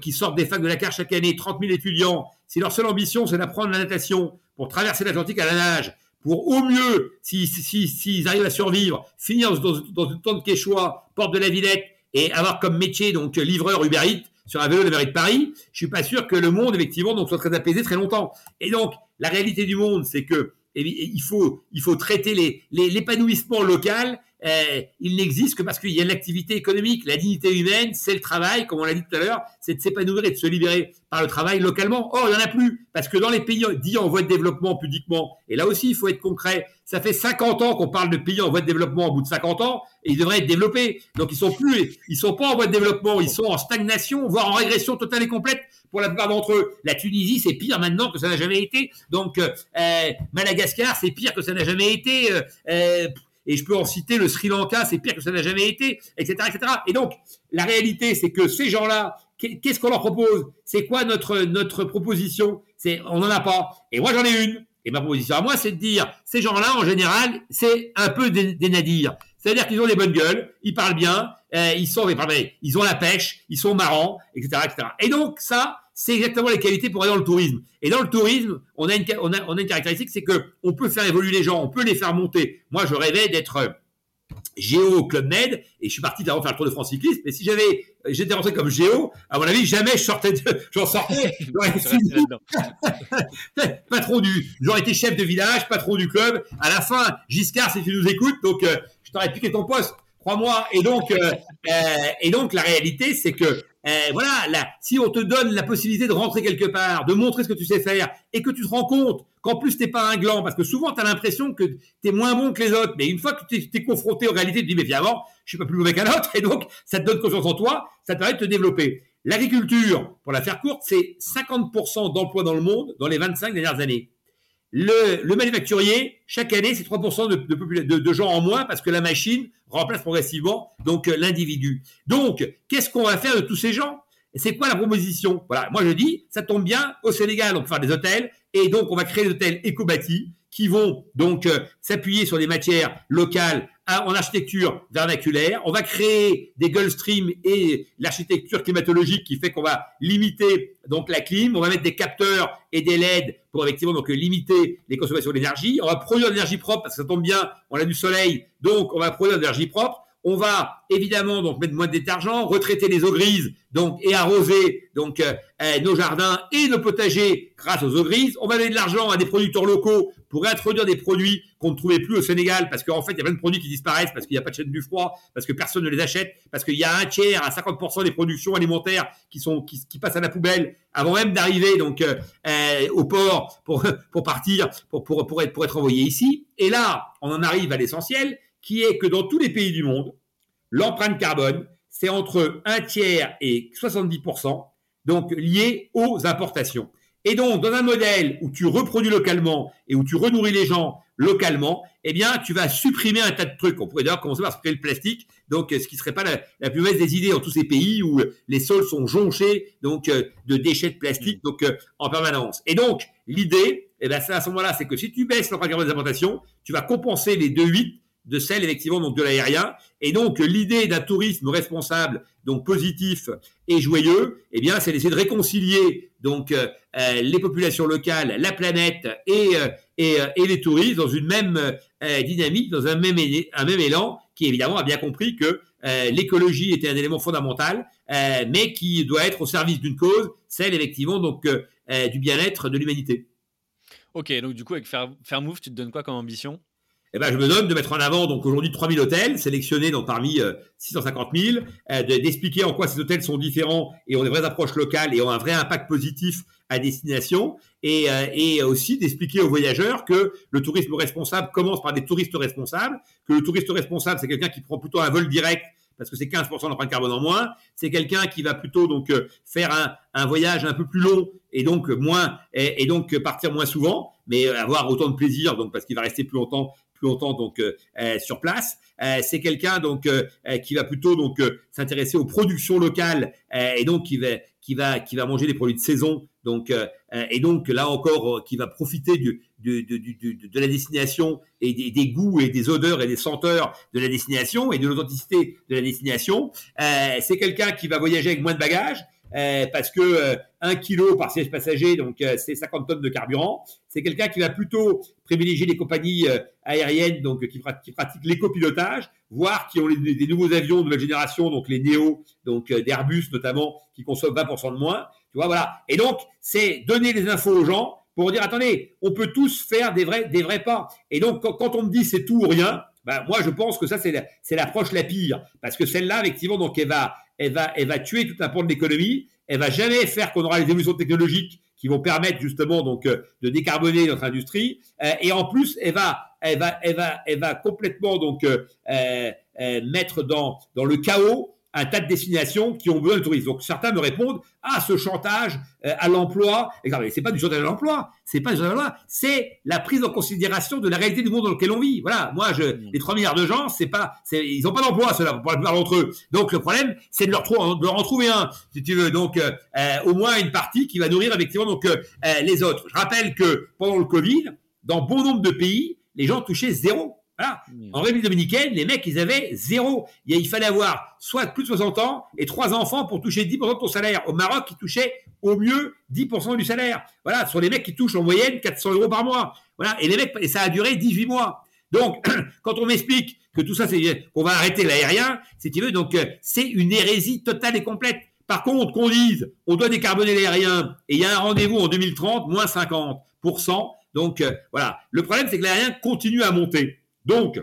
qui sortent des facs de la carte chaque année, 30 000 étudiants, si leur seule ambition, c'est d'apprendre la natation pour traverser l'Atlantique à la nage, pour au mieux, s'ils si, si, arrivent à survivre, finir dans, dans une tente Quechua, porte de la Villette, et avoir comme métier donc livreur Uber Eats sur un vélo de la de Paris, je suis pas sûr que le monde effectivement donc soit très apaisé très longtemps. Et donc la réalité du monde, c'est que il faut il faut traiter l'épanouissement les, local euh, il n'existe que parce qu'il y a l'activité économique. La dignité humaine, c'est le travail, comme on l'a dit tout à l'heure, c'est de s'épanouir et de se libérer par le travail localement. Or, il n'y en a plus, parce que dans les pays dits en voie de développement pudiquement, et là aussi, il faut être concret, ça fait 50 ans qu'on parle de pays en voie de développement, au bout de 50 ans, et ils devraient être développés. Donc, ils sont plus, ils sont pas en voie de développement, ils sont en stagnation, voire en régression totale et complète pour la plupart d'entre eux. La Tunisie, c'est pire maintenant que ça n'a jamais été. Donc, euh, euh Madagascar, c'est pire que ça n'a jamais été. Euh, euh et je peux en citer le Sri Lanka, c'est pire que ça n'a jamais été, etc., etc. Et donc, la réalité, c'est que ces gens-là, qu'est-ce qu'on leur propose? C'est quoi notre, notre proposition? On n'en a pas. Et moi, j'en ai une. Et ma proposition à moi, c'est de dire, ces gens-là, en général, c'est un peu des, des nadirs. C'est-à-dire qu'ils ont des bonnes gueules, ils parlent bien, euh, ils sont, ils ont la pêche, ils sont marrants, etc., etc. Et donc, ça, c'est exactement les qualités pour aller dans le tourisme. Et dans le tourisme, on a une, on a, on a une caractéristique, c'est que on peut faire évoluer les gens, on peut les faire monter. Moi, je rêvais d'être euh, géo au Club Med et je suis parti d'abord faire le Tour de France cycliste. Mais si j'avais, j'étais rentré comme géo, à mon avis, jamais je sortais de, (laughs) j'en sortais. (laughs) (laughs) patron du, j'aurais été chef de village, patron du club. À la fin, Giscard, si tu nous écoutes, donc euh, je t'aurais piqué ton poste. Crois-moi. Et donc, euh, et donc la réalité, c'est que eh, voilà, là, si on te donne la possibilité de rentrer quelque part, de montrer ce que tu sais faire, et que tu te rends compte qu'en plus t'es pas un gland, parce que souvent tu as l'impression que tu es moins bon que les autres, mais une fois que tu t'es confronté aux réalités, tu te dis, mais finalement, je suis pas plus mauvais qu'un autre, et donc ça te donne confiance en toi, ça te permet de te développer. L'agriculture, pour la faire courte, c'est 50% d'emplois dans le monde dans les 25 dernières années. Le, le manufacturier, chaque année, c'est 3% de, de, de, gens en moins parce que la machine remplace progressivement donc euh, l'individu. Donc, qu'est-ce qu'on va faire de tous ces gens? C'est quoi la proposition? Voilà, moi je dis, ça tombe bien, au Sénégal, on peut faire des hôtels, et donc on va créer des hôtels éco-bâtis qui vont donc euh, s'appuyer sur des matières locales en architecture vernaculaire. On va créer des Gulfstream et l'architecture climatologique qui fait qu'on va limiter donc la clim. On va mettre des capteurs et des LED pour effectivement donc limiter les consommations d'énergie. On va produire de l'énergie propre parce que ça tombe bien, on a du soleil, donc on va produire de l'énergie propre. On va évidemment donc mettre moins de détergent, retraiter les eaux grises donc et arroser euh, euh, nos jardins et nos potagers grâce aux eaux grises. On va donner de l'argent à des producteurs locaux pour introduire des produits qu'on ne trouvait plus au Sénégal parce qu'en fait il y a plein de produits qui disparaissent parce qu'il n'y a pas de chaîne du froid, parce que personne ne les achète, parce qu'il y a un tiers à 50% des productions alimentaires qui passent à la poubelle avant même d'arriver euh, au port pour (laughs) pour partir pour pour pour être pour être envoyé ici. Et là on en arrive à l'essentiel qui est que dans tous les pays du monde, l'empreinte carbone, c'est entre un tiers et 70%, donc lié aux importations. Et donc, dans un modèle où tu reproduis localement et où tu renourris les gens localement, eh bien, tu vas supprimer un tas de trucs. On pourrait d'ailleurs commencer par supprimer le plastique, donc ce qui serait pas la, plus mauvaise des idées dans tous ces pays où les sols sont jonchés donc euh, de déchets de plastique donc euh, en permanence. Et donc, l'idée, eh c'est à ce moment-là, c'est que si tu baisses l'empreinte carbone des importations, tu vas compenser les 2,8 de celle effectivement donc de l'aérien. Et donc l'idée d'un tourisme responsable, donc positif et joyeux, eh bien c'est d'essayer de réconcilier donc euh, euh, les populations locales, la planète et euh, et, les touristes dans une même dynamique, dans un même un même élan, qui évidemment a bien compris que l'écologie était un élément fondamental, mais qui doit être au service d'une cause, celle effectivement donc du bien-être de l'humanité. Ok, donc du coup avec Fairmove, tu te donnes quoi comme ambition? Eh ben, je me donne de mettre en avant donc aujourd'hui 3000 hôtels sélectionnés donc parmi 650 000, euh, d'expliquer en quoi ces hôtels sont différents et ont des vraies approches locales et ont un vrai impact positif à destination et, euh, et aussi d'expliquer aux voyageurs que le tourisme responsable commence par des touristes responsables, que le touriste responsable c'est quelqu'un qui prend plutôt un vol direct parce que c'est 15% d'empreinte carbone en moins. C'est quelqu'un qui va plutôt donc euh, faire un, voyage un peu plus long et donc moins et donc partir moins souvent, mais avoir autant de plaisir donc parce qu'il va rester plus longtemps plus longtemps donc euh, euh, sur place. Euh, c'est quelqu'un donc qui va plutôt donc s'intéresser aux productions locales et donc qui va qui va qui va manger des produits de saison, donc et donc là encore qui va profiter du, de, de, de, de la destination et des, des, goûts et des odeurs et des senteurs de la destination et de l'authenticité de la destination. c'est quelqu'un qui va voyager avec moins de bagages parce que euh, un kilo par siège passager, donc euh, c'est 50 tonnes de carburant. C'est quelqu'un qui va plutôt privilégier les compagnies aériennes, donc qui, qui pratiquent l'écopilotage, voire qui ont des nouveaux avions de nouvelle génération, donc les Néo, donc d'Airbus notamment, qui consomment 20% de moins. Tu vois, voilà. Et donc c'est donner les infos aux gens pour dire attendez, on peut tous faire des vrais des vrais pas. Et donc quand, on me dit c'est tout ou rien, ben, moi je pense que ça c'est l'approche la pire parce que celle-là effectivement donc elle va elle va, elle va tuer tout un pan de l'économie. Elle va jamais faire qu'on aura les évolutions technologiques qui vont permettre justement donc euh, de décarboner notre industrie. Euh, et en plus, elle va, elle va, elle va, elle va complètement donc euh, mettre dans dans le chaos un tas de destinations qui ont besoin de tourisme. Donc certains me répondent ah ce chantage euh, à l'emploi, c'est pas du chantage à l'emploi, c'est pas du chantage à l'emploi, c'est la prise en considération de la réalité du monde dans lequel on vit. Voilà, moi je mmh. les 3 milliards de gens, c'est pas ils ont pas d'emploi cela pour la plupart d'entre eux. Donc le problème c'est de leur, de leur en trouver un si tu veux. Donc euh, euh, au moins une partie qui va nourrir effectivement donc les autres. Je rappelle que pendant le Covid, dans bon nombre de pays, les gens touchaient zéro en République dominicaine, les mecs, ils avaient zéro. Il fallait avoir soit plus de 60 ans et trois enfants pour toucher 10% de ton salaire. Au Maroc, ils touchaient au mieux 10% du salaire. Voilà, sur les mecs qui touchent en moyenne 400 euros par mois. Voilà, et les mecs, et ça a duré 18 mois. Donc, (clears throat) quand on m'explique que tout ça, c'est qu'on va arrêter l'aérien, si tu veux, donc euh, c'est une hérésie totale et complète. Par contre, qu'on dise, on doit décarboner l'aérien et il y a un rendez-vous en 2030, moins 50%. Donc, euh, voilà. Le problème, c'est que l'aérien continue à monter. Donc,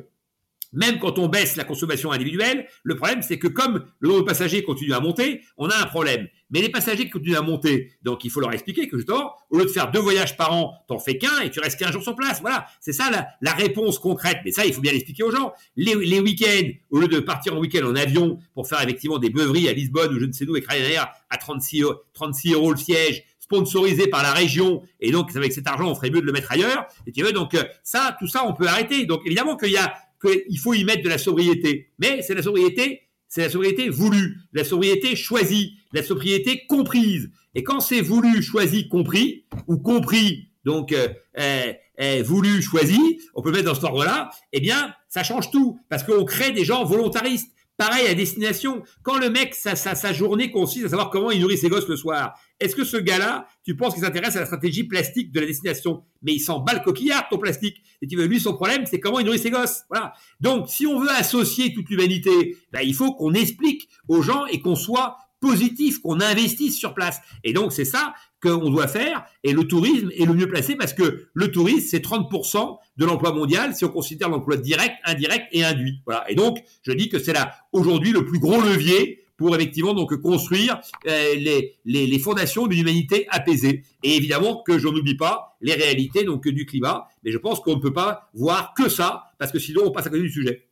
même quand on baisse la consommation individuelle, le problème c'est que comme le nombre de passagers continue à monter, on a un problème. Mais les passagers continuent à monter, donc il faut leur expliquer que justement, au lieu de faire deux voyages par an, t'en fais qu'un et tu restes qu'un jour sur place. Voilà, c'est ça la, réponse concrète. Mais ça, il faut bien l'expliquer aux gens. Les, week-ends, au lieu de partir en week-end en avion pour faire effectivement des beuveries à Lisbonne ou je ne sais où avec Ryanair à 36, 36 euros le siège, sponsorisé par la région, et donc avec cet argent, on ferait mieux de le mettre ailleurs. Et tu veux, donc euh, ça, tout ça, on peut arrêter. Donc évidemment qu'il y a, qu'il faut y mettre de la sobriété, mais c'est la sobriété, c'est la sobriété voulue, la sobriété choisie, la sobriété comprise. Et quand c'est voulu, choisi, compris, ou compris, donc euh, euh, voulu, choisi, on peut mettre dans cet ordre-là, eh bien, ça change tout, parce qu'on crée des gens volontaristes. Pareil à destination. Quand le mec, sa, sa, journée consiste à savoir comment il nourrit ses gosses le soir, est-ce que ce gars-là, tu penses qu'il s'intéresse à la stratégie plastique de la destination? Mais il s'en bat le coquillard, ton plastique. Et tu veux, lui, son problème, c'est comment il nourrit ses gosses. Voilà. Donc, si on veut associer toute l'humanité, ben, il faut qu'on explique aux gens et qu'on soit positif, qu'on investisse sur place. Et donc, c'est ça qu'on doit faire. Et le tourisme est le mieux placé parce que le tourisme, c'est 30% de l'emploi mondial si on considère l'emploi direct, indirect et induit. Voilà. Et donc, je dis que c'est là, aujourd'hui, le plus gros levier pour effectivement donc construire euh, les, les, les, fondations d'une humanité apaisée. Et évidemment que je n'oublie pas les réalités donc du climat, mais je pense qu'on ne peut pas voir que ça parce que sinon on passe à côté du sujet.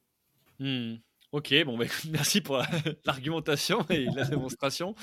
Hmm. Ok, bon, bah, (laughs) merci pour l'argumentation et la (laughs) démonstration.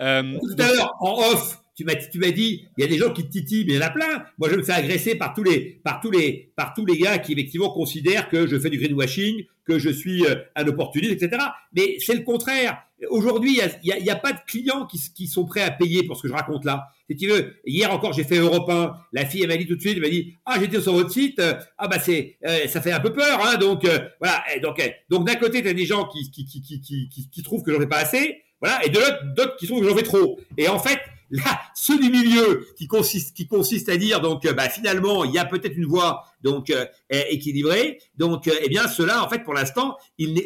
Euh, Tout à l'heure, en off, tu m'as tu m'as dit il y a des gens qui te titillent mais il y en a plein. Moi je me fais agresser par tous les par tous les par tous les gars qui effectivement considèrent que je fais du greenwashing que je suis euh, un opportuniste etc mais c'est le contraire aujourd'hui il y a, y a, pas de clients qui, qui sont prêts à payer pour ce que je raconte là. Si tu veux hier encore j'ai fait Europe 1 la fille elle m'a dit tout de suite elle m'a dit ah j'étais sur votre site. Ah bah c'est euh, ça fait un peu peur hein donc euh, voilà donc donc d'un côté tu as des gens qui qui, qui trouvent que j'en fais pas assez voilà et de l'autre d'autres qui trouvent que j'en fais trop. Et en fait Là, ceux du milieu qui consiste, qui consiste à dire donc, euh, bah, finalement, il y a peut-être une voie donc euh, équilibrée. Donc, euh, eh bien, cela, en fait, pour l'instant,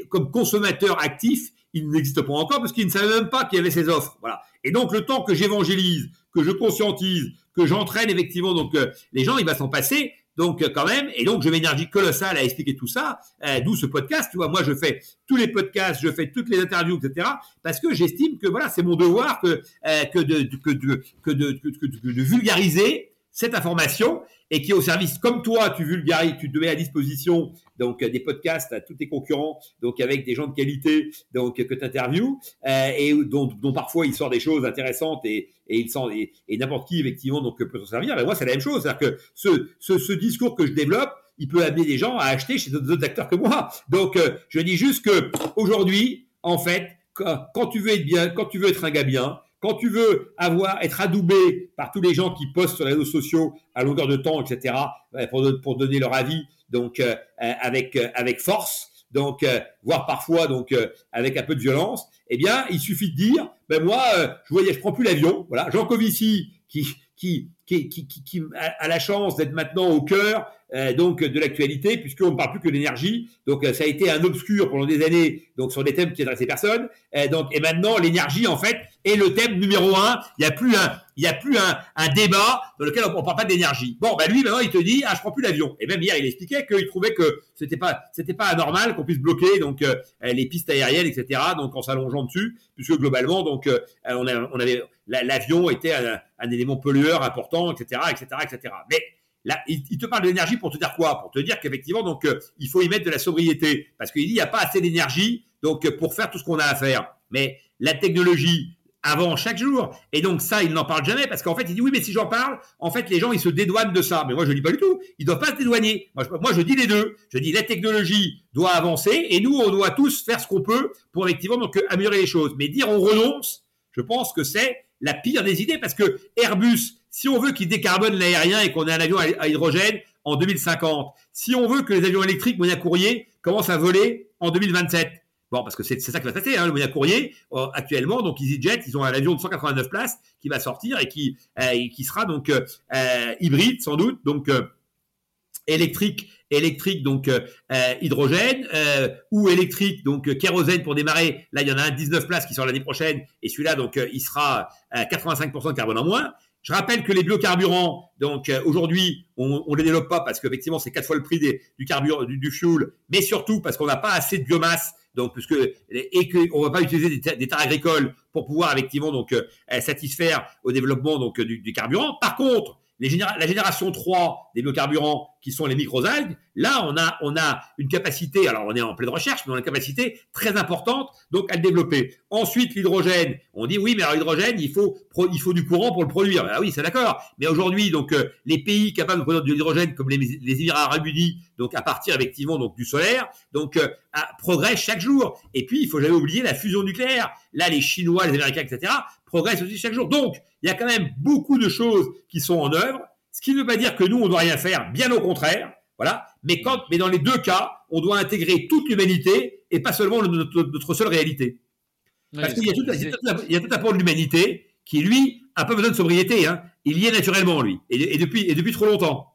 comme consommateur actif, il n'existe pas encore parce qu'il ne savait même pas qu'il y avait ces offres. Voilà. Et donc, le temps que j'évangélise, que je conscientise, que j'entraîne effectivement donc les gens, il va s'en passer donc quand même, et donc je m'énergie colossale à expliquer tout ça, euh, d'où ce podcast. Tu vois, moi je fais tous les podcasts, je fais toutes les interviews, etc. Parce que j'estime que voilà, c'est mon devoir que euh, que de vulgariser cette information et qui est au service, comme toi, tu vulgarises, tu te mets à disposition donc des podcasts à tous tes concurrents, donc avec des gens de qualité, donc que tu interviews euh, et dont, parfois il sort des choses intéressantes et, il et, n'importe qui effectivement donc peut s'en servir. Mais moi, c'est la même chose, c'est-à-dire que ce, ce, discours que je développe, il peut amener des gens à acheter chez d'autres acteurs que moi. Donc, euh, je dis juste que aujourd'hui, en fait, quand tu veux être bien, quand tu veux être un gars bien, quand tu veux avoir être adoubé par tous les gens qui postent sur les réseaux sociaux à longueur de temps, etc., pour, pour donner leur avis, donc avec avec force, donc voire parfois donc avec un peu de violence, eh bien, il suffit de dire, ben moi, je voyais, je prends plus l'avion, voilà, Jean Covici qui qui qui, qui, qui, a la chance d'être maintenant au cœur euh, donc de l'actualité, puisqu'on ne parle plus que d'énergie. Donc ça a été un obscur pendant des années, donc sur des thèmes qui adressaient personne. Euh, donc et maintenant l'énergie en fait est le thème numéro un. Il n'y a plus un, il a plus un, un débat dans lequel on ne parle pas d'énergie. Bon, ben lui maintenant il te dit ah je prends plus l'avion. Et même hier il expliquait qu'il trouvait que c'était pas c'était pas anormal qu'on puisse bloquer donc euh, les pistes aériennes etc. Donc en s'allongeant dessus, puisque globalement donc on, on avait l'avion était un, un élément pollueur important etc etc etc. Mais Il, te parle d'énergie pour te dire quoi? Pour te dire qu'effectivement, donc, euh, il faut y mettre de la sobriété, parce qu'il dit il n'y a pas assez d'énergie, donc euh, pour faire tout ce qu'on a à faire. Mais la technologie avant chaque jour, et donc ça, il n'en parle jamais, parce qu'en fait, il dit oui, mais si j'en parle, en fait, les gens ils se dédouanent de ça. Mais moi, je dis pas du tout. Ils doivent pas se dédouaner. Moi je, moi, je dis les deux. Je dis la technologie doit avancer, et nous, on doit tous faire ce qu'on peut pour effectivement donc euh, améliorer les choses. Mais dire on renonce, je pense que c'est la pire des idées, parce que Airbus si on veut qu'il décarbone l'aérien et qu'on ait un avion à hydrogène en 2050, si on veut que les avions électriques moyen courrier commencent à voler en 2027, Bon, parce que c'est ça qui va se passer, hein, le moyen courrier, euh, actuellement, donc EasyJet, ils ont un avion de 189 places qui va sortir et qui, euh, sera donc euh, hybride, sans doute, donc électrique, électrique, donc hydrogène, ou électrique, donc kérosène pour démarrer. Là, il y en a un 19 places qui sort l'année prochaine, et celui-là, donc, il sera à 85% de carbone en moins. Je rappelle que les biocarburants, donc euh, aujourd'hui, on, ne les développe pas parce qu'effectivement c'est quatre fois le prix des, du carburant, du, fuel, mais surtout parce qu'on n'a pas assez de biomasse, donc puisque et qu'on va pas utiliser des, terres agricoles pour pouvoir effectivement donc euh, satisfaire au développement donc du, du carburant. Par contre, la génération 3 des biocarburants qui sont les microalgues, là on a on a une capacité, alors on est en pleine recherche, mais on a une capacité très importante donc à le développer. Ensuite l'hydrogène, on dit oui mais alors l'hydrogène il faut il faut du courant pour le produire. Ah oui c'est d'accord, mais aujourd'hui donc euh, les pays capables de produire de l'hydrogène comme les, les Émirats Arabes Unis, donc à partir effectivement donc du solaire, donc euh, progressent chaque jour. Et puis il faut jamais oublier la fusion nucléaire. Là les Chinois, les Américains etc progressent aussi chaque jour. Donc, il y a quand même beaucoup de choses qui sont en œuvre, ce qui ne veut pas dire que nous, on ne doit rien faire, bien au contraire. Voilà. Mais, quand, mais dans les deux cas, on doit intégrer toute l'humanité et pas seulement notre, seule réalité. Parce qu'il y, a tout, il y a tout un point de l'humanité qui, lui, a pas besoin de sobriété. Hein. Il y est naturellement, lui, et, depuis, et depuis trop longtemps.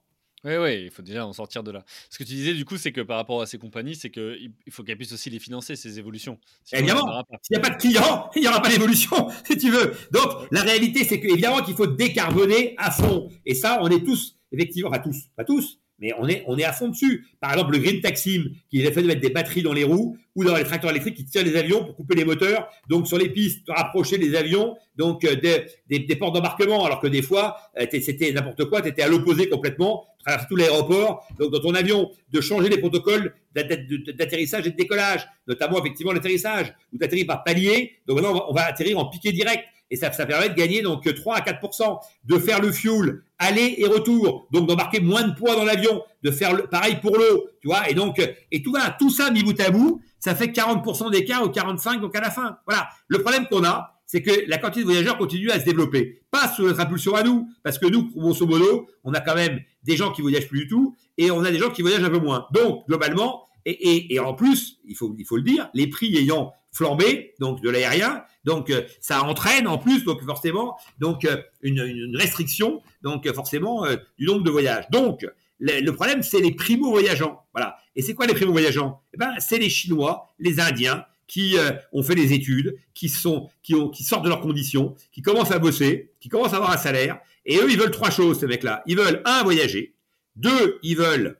Oui, oui, il faut déjà en sortir de là. Ce que tu disais, du coup, c'est que par rapport à ces compagnies, c'est qu'il faut qu'elles puissent aussi les financer, ces évolutions. évidemment, s'il n'y a pas de clients, (laughs) il n'y aura pas d'évolution, (laughs) si tu veux. Donc, la réalité, c'est qu'évidemment qu'il faut décarboner à fond. Et ça, on est tous, effectivement, pas tous, pas tous, mais on est, on est à fond dessus. Par exemple, le Green Taxim, qui a fait de mettre des batteries dans les roues ou dans les tracteurs électriques qui tirent les avions pour couper les moteurs. Donc, sur les pistes, rapprocher les avions, donc euh, des, des, portes d'embarquement, alors que des fois, euh, c'était n'importe quoi, tu étais à l'opposé complètement, traverser tout l'aéroport. Donc, dans ton avion, de changer les protocoles d'atterrissage et de décollage, notamment effectivement l'atterrissage, où tu atterris par palier. Donc, maintenant, on va atterrir en piqué direct et ça, permet de gagner donc 3 à 4% de faire le fuel aller et retour, donc d'embarquer moins de poids dans l'avion, de faire pareil pour l'eau, tu vois, et donc et tout voilà, tout ça mis bout à bout, ça fait 40% d'écart ou 45 donc à la fin. Voilà, le problème qu'on a, c'est que la quantité de voyageurs continue à se développer, pas sous notre impulsion à nous, parce que nous, grosso modo, on a quand même des gens qui voyagent plus du tout et on a des gens qui voyagent un peu moins. Donc globalement, et, et, et en plus, il faut le dire, les prix ayant flambé, donc de l'aérien. Donc euh, ça entraîne en plus, donc forcément, donc euh, une, restriction, donc forcément euh, du nombre de voyages. Donc le, problème, c'est les primo voyageants. Voilà. Et c'est quoi les primo voyageants Eh ben, c'est les Chinois, les Indiens qui ont fait des études, qui sont, qui ont, qui sortent de leurs conditions, qui commencent à bosser, qui commencent à avoir un salaire. Et eux, ils veulent trois choses, ces mecs-là. Ils veulent un voyager, deux, ils veulent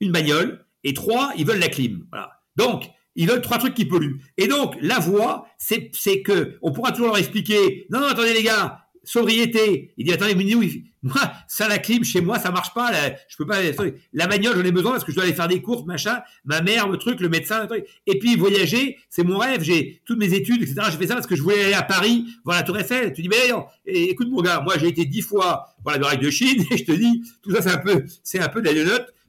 une bagnole, et trois, ils veulent la clim. Voilà. Donc ils veulent trois trucs qui polluent. Et donc, la voie, c'est, c'est que, on pourra toujours leur expliquer, non, non, attendez les gars, sobriété. Il dit, attendez, mais oui, moi, ça, la clim, chez moi, ça marche pas, je peux pas, la bagnole, j'en ai besoin parce que je dois aller faire des courses, machin, ma mère, le truc, le médecin, le truc. Et puis, voyager, c'est mon rêve, j'ai toutes mes études, etc. J'ai fait ça parce que je voulais aller à Paris, voir la Tour Eiffel. Tu dis, mais écoute, mon gars, moi, j'ai été dix fois voir la muraille de Chine, (laughs) et je te dis, tout ça, c'est un peu, c'est un peu de la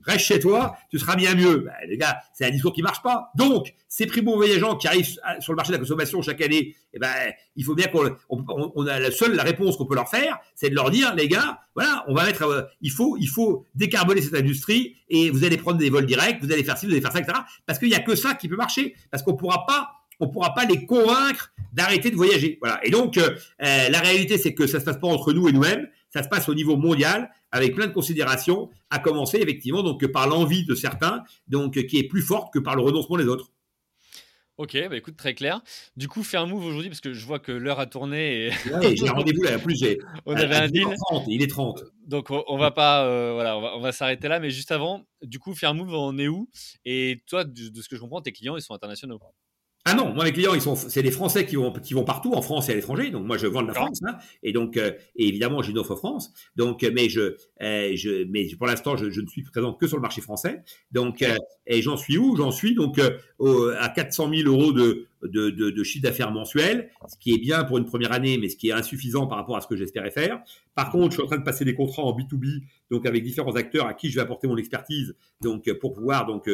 reste chez toi, tu seras bien mieux. Ben, les gars, c'est un discours qui marche pas. Donc, ces primo-voyageants qui arrivent sur le marché de la consommation chaque année, eh ben, il faut bien qu'on on, a la seule la réponse qu'on peut leur faire, c'est de leur dire, les gars, voilà, on va mettre, euh, il faut, il faut décarboner cette industrie et vous allez prendre des vols directs, vous allez faire ci, vous allez faire ça, etc. Parce qu'il y a que ça qui peut marcher, parce qu'on pourra pas on pourra pas les convaincre d'arrêter de voyager. Voilà. Et donc, euh, euh, la réalité, c'est que ça se passe pas entre nous et nous-mêmes, ça se passe au niveau mondial, avec plein de considérations, à commencer effectivement donc par l'envie de certains, donc qui est plus forte que par le renoncement des autres. Ok, bah écoute, très clair. Du coup, fais un move aujourd'hui parce que je vois que l'heure a tourné. Et... j'ai rendez-vous là. En plus, j'ai. (laughs) on avait un deal. il est 30. Donc, on, va pas. Euh, voilà, on va, s'arrêter là. Mais juste avant, du coup, faire un move, on est où? Et toi, de, de, ce que je comprends, tes clients, ils sont internationaux. Ah non, moi mes clients, ils sont, c'est les Français qui vont, qui vont partout en France et à l'étranger. Donc moi je vends de la France, hein, et donc euh, évidemment j'ai une offre France. Donc euh, mais je, euh, je, mais pour l'instant je, je, ne suis présent que sur le marché français. Donc et j'en suis où? J'en suis donc à 400 000 euros de, de, de, de chiffre d'affaires mensuel, ce qui est bien pour une première année, mais ce qui est insuffisant par rapport à ce que j'espérais faire. Par contre, je suis en train de passer des contrats en B2B, donc avec différents acteurs à qui je vais apporter mon expertise, donc pour pouvoir donc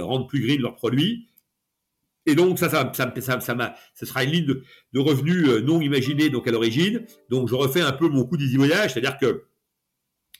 rendre plus green leurs produits. Et donc ça, ça, ça, ça, ça, ça sera une ligne de, de revenus euh, non imaginée donc à l'origine. Donc je refais un peu mon coup d'easy voyage, c'est-à-dire que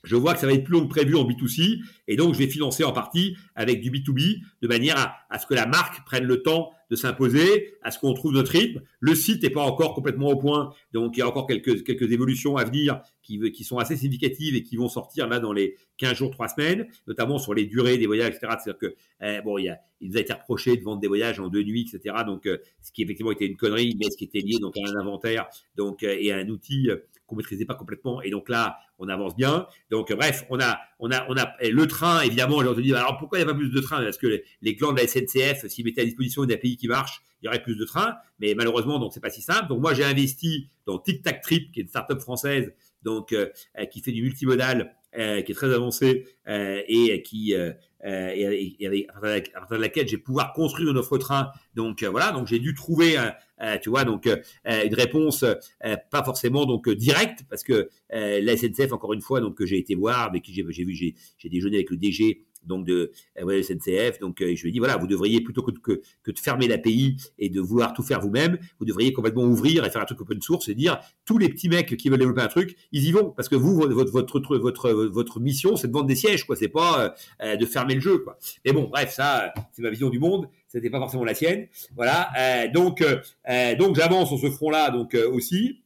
je vois que ça va être plus long que prévu en B2C, et donc je vais financer en partie avec du B2B, de manière à, ce que la marque prenne le temps de s'imposer, à ce qu'on trouve notre rythme. Le site n'est pas encore complètement au point, donc il y a encore quelques, quelques évolutions à venir qui, qui sont assez significatives et qui vont sortir là dans les 15 jours, 3 semaines, notamment sur les durées des voyages, etc. C'est-à-dire que, eh, bon, il, y a, il nous a été reproché de vendre des voyages en deux nuits, etc. Donc, euh, ce qui effectivement était une connerie, mais ce qui était lié donc à un inventaire donc, euh, et à un outil euh, qu'on maîtrisait pas complètement. Et donc là, on avance bien. Donc bref, on a, on a, on a le train évidemment. J'ai entendu alors pourquoi il n'y a pas plus de trains? Parce que les, glands de la SNCF, s'ils mettaient à disposition d'un pays qui marche, il y aurait plus de trains. Mais malheureusement, donc c'est pas si simple. Donc moi, j'ai investi dans Tic Tac Trip, qui est une start-up française, donc euh, qui fait du multimodal, euh, qui est très avancé euh, et qui avec, à partir de laquelle j'ai pouvoir construire une offre train. Donc voilà, donc j'ai dû trouver euh, tu vois, donc euh, une réponse euh, pas forcément donc directe parce que la SNCF encore une fois donc que j'ai été voir, avec qui j'ai vu j'ai déjeuné avec le DG donc de euh, SNCF. Donc je lui ai dit voilà, vous devriez plutôt que, de fermer l'API et de vouloir tout faire vous-même, vous devriez complètement ouvrir et faire un truc open source et dire tous les petits mecs qui veulent développer un truc, ils y vont parce que vous votre votre votre votre, mission c'est de vendre des sièges quoi, c'est pas de fermer le jeu quoi. Mais bon bref ça c'est ma vision du monde c'était pas forcément la sienne. Voilà. Euh, donc, euh, euh, donc j'avance sur ce front-là, donc aussi.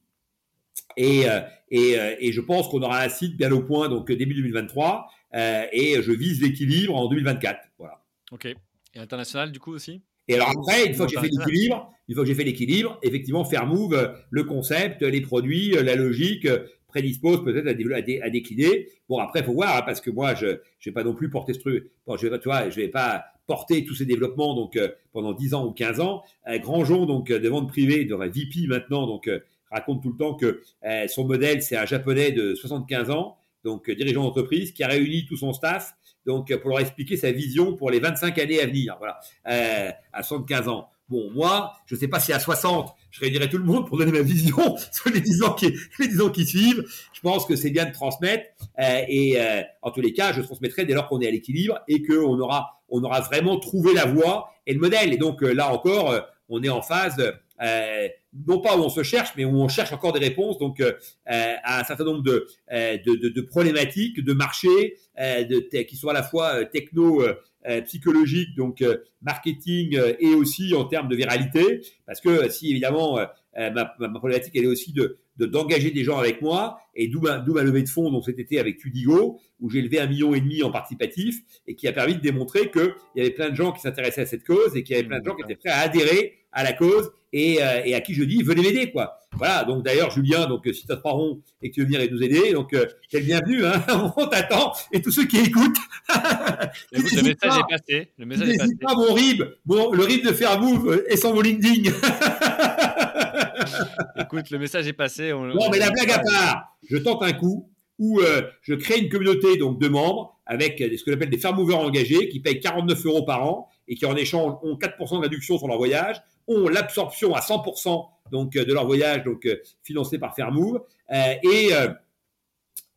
Et, et, et, je pense qu'on aura un site bien au point, donc début 2023. Et je vise l'équilibre en 2024. Voilà. Ok. Et international, du coup aussi? Et alors après, une fois que j'ai fait l'équilibre, une fois que j'ai fait l'équilibre, effectivement, faire move le concept, les produits, la logique, prédispose peut-être à, à, décliner. Bon, après, il faut voir, hein, parce que moi, je ne vais pas non plus porter ce truc. Bon, je vais tu vois, je vais pas porter tous ces développements donc euh, pendant 10 ans ou 15 ans. Euh, Grandjean, donc euh, de vente privée, de VP maintenant, donc raconte tout le temps que son modèle, c'est un japonais de 75 ans, donc dirigeant d'entreprise, qui a réuni tout son staff donc pour leur expliquer sa vision pour les 25 années à venir, voilà, à 75 ans. Bon, moi, je ne sais pas si à 60, je réunirais tout le monde pour donner ma vision (laughs) sur les 10 ans qui, les 10 ans qui suivent. Je pense que c'est bien de transmettre. Euh, et euh, en tous les cas, je transmettrai dès lors qu'on est à l'équilibre et qu'on aura, on aura vraiment trouvé la voie et le modèle. Et donc euh, là encore, on est en phase, non pas où on se cherche, mais où on cherche encore des réponses donc à un certain nombre de, de, de, de problématiques, de marchés, de, qui sont à la fois techno euh, psychologique, donc euh, marketing euh, et aussi en termes de viralité, parce que si évidemment ma, ma, problématique elle est aussi de d'engager des gens avec moi et d'où ma, ma, levée de fonds donc cet été avec Tudigo où j'ai levé un million et demi en participatif et qui a permis de démontrer qu'il y avait plein de gens qui s'intéressaient à cette cause et qu'il y avait plein de gens qui étaient prêts à adhérer à la cause et, et à qui je dis venez m'aider quoi voilà, donc d'ailleurs, Julien, donc si tu as trois ronds et que tu veux venir et nous aider, donc euh, t'es le bienvenu, hein, (laughs) on t'attend, et tous ceux qui écoutent. (laughs) Écoute, le message est passé. Le message est passé. pas mon RIB, bon, le RIB de Fairmove est sans mon LinkedIn. (laughs) (laughs) Écoute, le message est passé. On... Bon, mais la blague à part, je tente un coup où euh, je crée une communauté donc de membres avec ce que j'appelle des farm movers engagés qui payent 49 euros par an et qui en échange ont 4% de réduction sur leur voyage, ont l'absorption à 100% donc euh, de leur voyage, donc euh, financé par Fairmove. Euh, et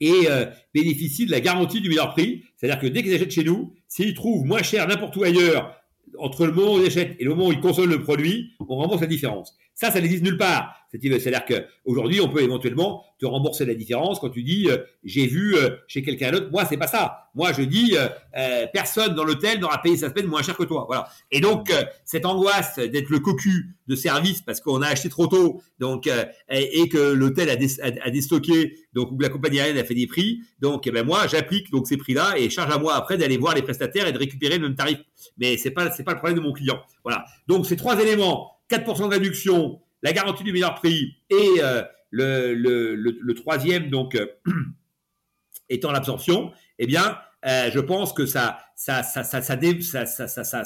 et euh, bénéficient de la garantie du meilleur prix. C'est-à-dire que dès qu'ils achètent chez nous, s'ils trouvent moins cher n'importe où ailleurs, entre le moment où ils achètent et le moment où ils consomment le produit, on rembourse la différence. Ça, ça n'existe nulle part. C'est-à-dire qu'aujourd'hui, on peut éventuellement te rembourser la différence quand tu dis euh, j'ai vu euh, chez quelqu'un d'autre. Moi, c'est pas ça. Moi, je dis euh, personne dans l'hôtel n'aura payé sa semaine moins cher que toi. Voilà. Et donc cette angoisse d'être le cocu de service parce qu'on a acheté trop tôt, donc et, que l'hôtel a, déstocké, donc ou la compagnie aérienne a fait des prix. Donc, eh ben moi, j'applique donc ces prix-là et charge à moi après d'aller voir les prestataires et de récupérer le même tarif. Mais c'est pas c'est pas le problème de mon client. Voilà. Donc ces trois éléments 4% de réduction, la garantie du meilleur prix et euh, le, troisième, donc, euh, (clears throat) étant l'absorption, eh bien, euh, je pense que ça, ça, ça, ça, ça, ça,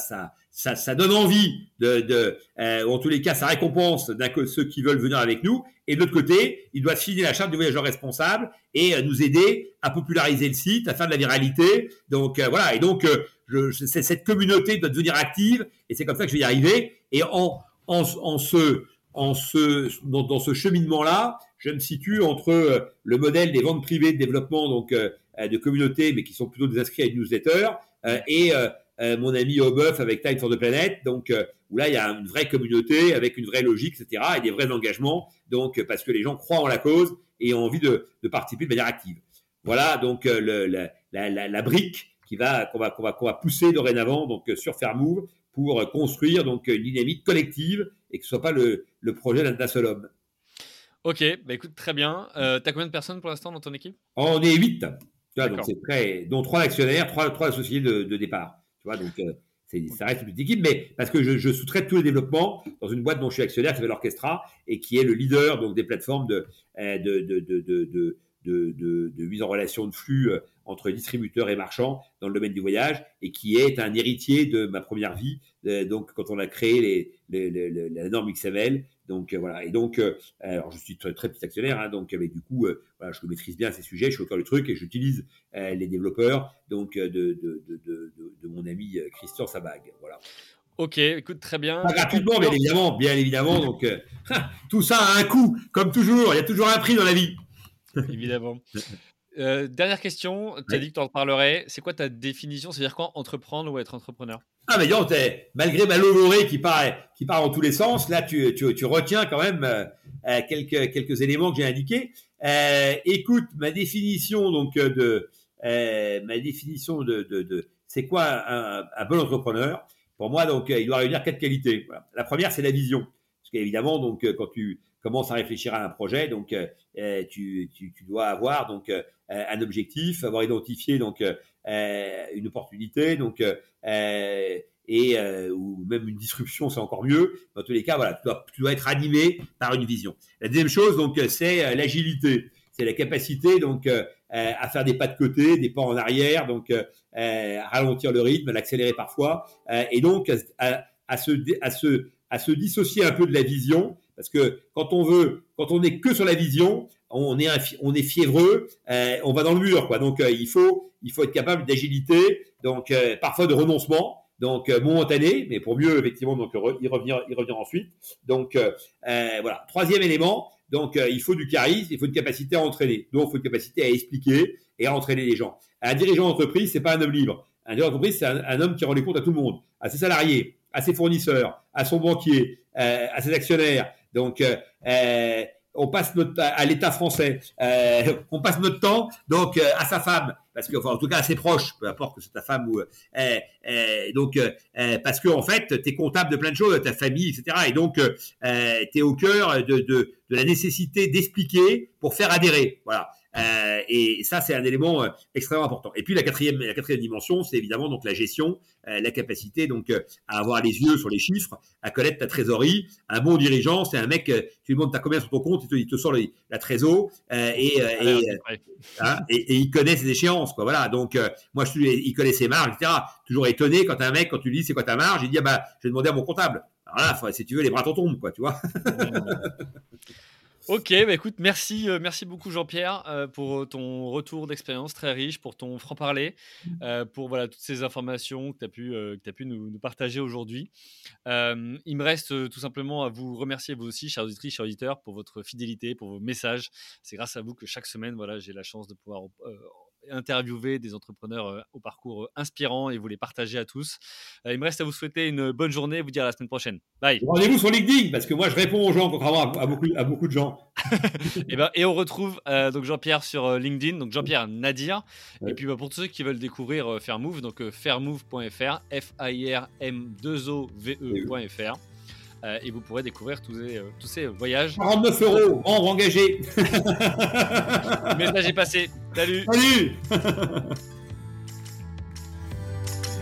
ça, ça, donne envie de, de en tous les cas, ça récompense ceux qui veulent venir avec nous. Et de l'autre côté, il doit signer la charte du voyageur responsable et nous aider à populariser le site, à faire de la viralité. Donc voilà. Et donc, cette communauté doit devenir active et c'est comme ça que je vais y arriver. Et en, en, ce, dans, ce cheminement-là, je me situe entre euh, le modèle des ventes privées de développement, donc euh, de communautés, mais qui sont plutôt des inscrits à une newsletter, euh, et mon ami Obeuf avec Time for the Planet, donc où là il y a une vraie communauté avec une vraie logique, etc., et des vrais engagements, donc parce que les gens croient en la cause et ont envie de, participer de manière active. Voilà donc la, brique qui va qu'on va qu'on va pousser dorénavant donc sur Fairmove pour construire donc une dynamique collective et que ce soit pas le, le projet d'un seul homme. Ok, bah écoute, très bien. Euh, tu as combien de personnes pour l'instant dans ton équipe? On est 8. donc c'est très, dont trois actionnaires, trois, trois associés de, de départ. Tu vois, donc euh, ça reste une petite équipe, mais parce que je, je sous-traite tous les développements dans une boîte dont je suis actionnaire qui s'appelle Orchestra et qui est le leader donc des plateformes de, euh, de, de, de, de de, de, de, mise en relation de flux euh, entre distributeurs et marchands dans le domaine du voyage et qui est un héritier de ma première vie. Euh, donc, quand on a créé les, les, la norme XML, donc euh, voilà. Et donc, alors je suis très, très petit actionnaire, hein, donc mais du coup, voilà, je maîtrise bien ces sujets, je suis au cœur du truc et j'utilise les développeurs donc de, de, de, de, mon ami Christian Sabag. Voilà. Ok, écoute, très bien. Pas gratuitement, bien évidemment, bien évidemment. Donc, (laughs) tout ça a un coût, comme toujours. Il y a toujours un prix dans la vie. Évidemment. (laughs) Euh, dernière question, tu as dit que tu en parlerais. C'est quoi ta définition? C'est-à-dire quoi entreprendre ou être entrepreneur? Ah, mais non, malgré ma logorée qui part, qui part dans tous les sens, là, tu, tu, tu retiens quand même euh, euh, quelques, quelques éléments que j'ai indiqués. écoute, ma définition donc de ma définition de, de, de c'est quoi un, un, bon entrepreneur? Pour moi, donc, il doit réunir quatre qualités. La première, c'est la vision. Parce qu'évidemment, donc, quand tu commence à réfléchir à un projet. Donc, tu, tu, tu, dois avoir donc un objectif, avoir identifié donc une opportunité, donc et ou même une disruption, c'est encore mieux. Dans tous les cas, voilà, tu dois, tu dois être animé par une vision. La deuxième chose, donc, c'est l'agilité. C'est la capacité donc à faire des pas de côté, des pas en arrière, donc à ralentir le rythme, à l'accélérer parfois, et donc à, se, à, se, à se dissocier un peu de la vision parce que quand on veut, quand on est que sur la vision, on est, on est fiévreux, euh, on va dans le mur, quoi. Donc euh, il faut, il faut être capable d'agilité, donc euh, parfois de renoncement, donc momentané, mais pour mieux effectivement donc y revenir, y revenir ensuite. Donc voilà. Troisième élément, donc il faut du charisme, il faut une capacité à entraîner. Donc il faut une capacité à expliquer et à entraîner les gens. Un dirigeant d'entreprise, c'est pas un homme libre. Un dirigeant d'entreprise, c'est un, homme qui rend les comptes à tout le monde, à ses salariés, à ses fournisseurs, à son banquier, à ses actionnaires, donc, euh, euh, on passe notre à l'État français, euh, on passe notre temps donc à sa femme parce que en tout cas à ses proches, peu importe que c'est ta femme ou donc parce que en fait tu es comptable de plein de choses, ta famille etc. Et donc tu es au cœur de, de, de la nécessité d'expliquer pour faire adhérer. Voilà. Euh, et ça, c'est un élément euh, extrêmement important. Et puis la quatrième, la quatrième dimension, c'est évidemment donc la gestion, euh, la capacité donc à avoir les yeux sur les chiffres, à connaître ta trésorerie. Un bon dirigeant, c'est un mec, tu lui demandes t'as combien sur ton compte, il te, sort la trésor et, hein, et, et, il connaît ses échéances, quoi. Voilà. Donc moi, je suis, il connaît ses marges, etc. Toujours étonné quand un mec, quand tu lui dis c'est quoi ta marge, il dit ah bah je vais demander à mon comptable. Alors là, si tu veux, les bras t'en tombent, quoi, tu vois. (laughs) Ok, bah écoute, merci, euh, merci beaucoup Jean-Pierre euh, pour ton retour d'expérience très riche, pour ton franc-parler, euh, pour voilà, toutes ces informations que tu as pu, que as pu nous, nous partager aujourd'hui. il me reste tout simplement à vous remercier vous aussi, chers auditrices, chers auditeurs, pour votre fidélité, pour vos messages. C'est grâce à vous que chaque semaine, voilà, j'ai la chance de pouvoir interviewer des entrepreneurs euh, au parcours euh, inspirant et vous les partager à tous. Euh, il me reste à vous souhaiter une bonne journée et vous dire à la semaine prochaine. Bye. Rendez-vous sur LinkedIn parce que moi je réponds aux gens contrairement à, beaucoup, à beaucoup de gens. (laughs) et, ben, et on retrouve donc Jean-Pierre sur LinkedIn, donc Jean-Pierre Nadir. Et puis bah, pour tous ceux qui veulent découvrir Fairmove, donc fairmove.fr, F-A-I-R-M-2-O-V-E.fr. Euh, et vous pourrez découvrir tous ces, euh, tous ces voyages. 49 euros, membre engagé. Le message est passé. Salut. Salut.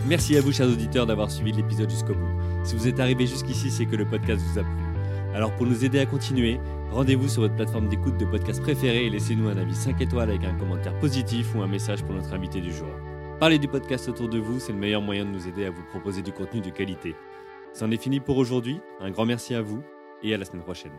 Merci à vous, chers auditeurs, d'avoir suivi l'épisode jusqu'au bout. Si vous êtes arrivé jusqu'ici, c'est que le podcast vous a plu. Alors pour nous aider à continuer, rendez-vous sur votre plateforme d'écoute de podcast préférée et laissez-nous un avis 5 étoiles avec un commentaire positif ou un message pour notre invité du jour. Parlez du podcast autour de vous, c'est le meilleur moyen de nous aider à vous proposer du contenu de qualité. C'en est fini pour aujourd'hui. Un grand merci à vous et à la semaine prochaine.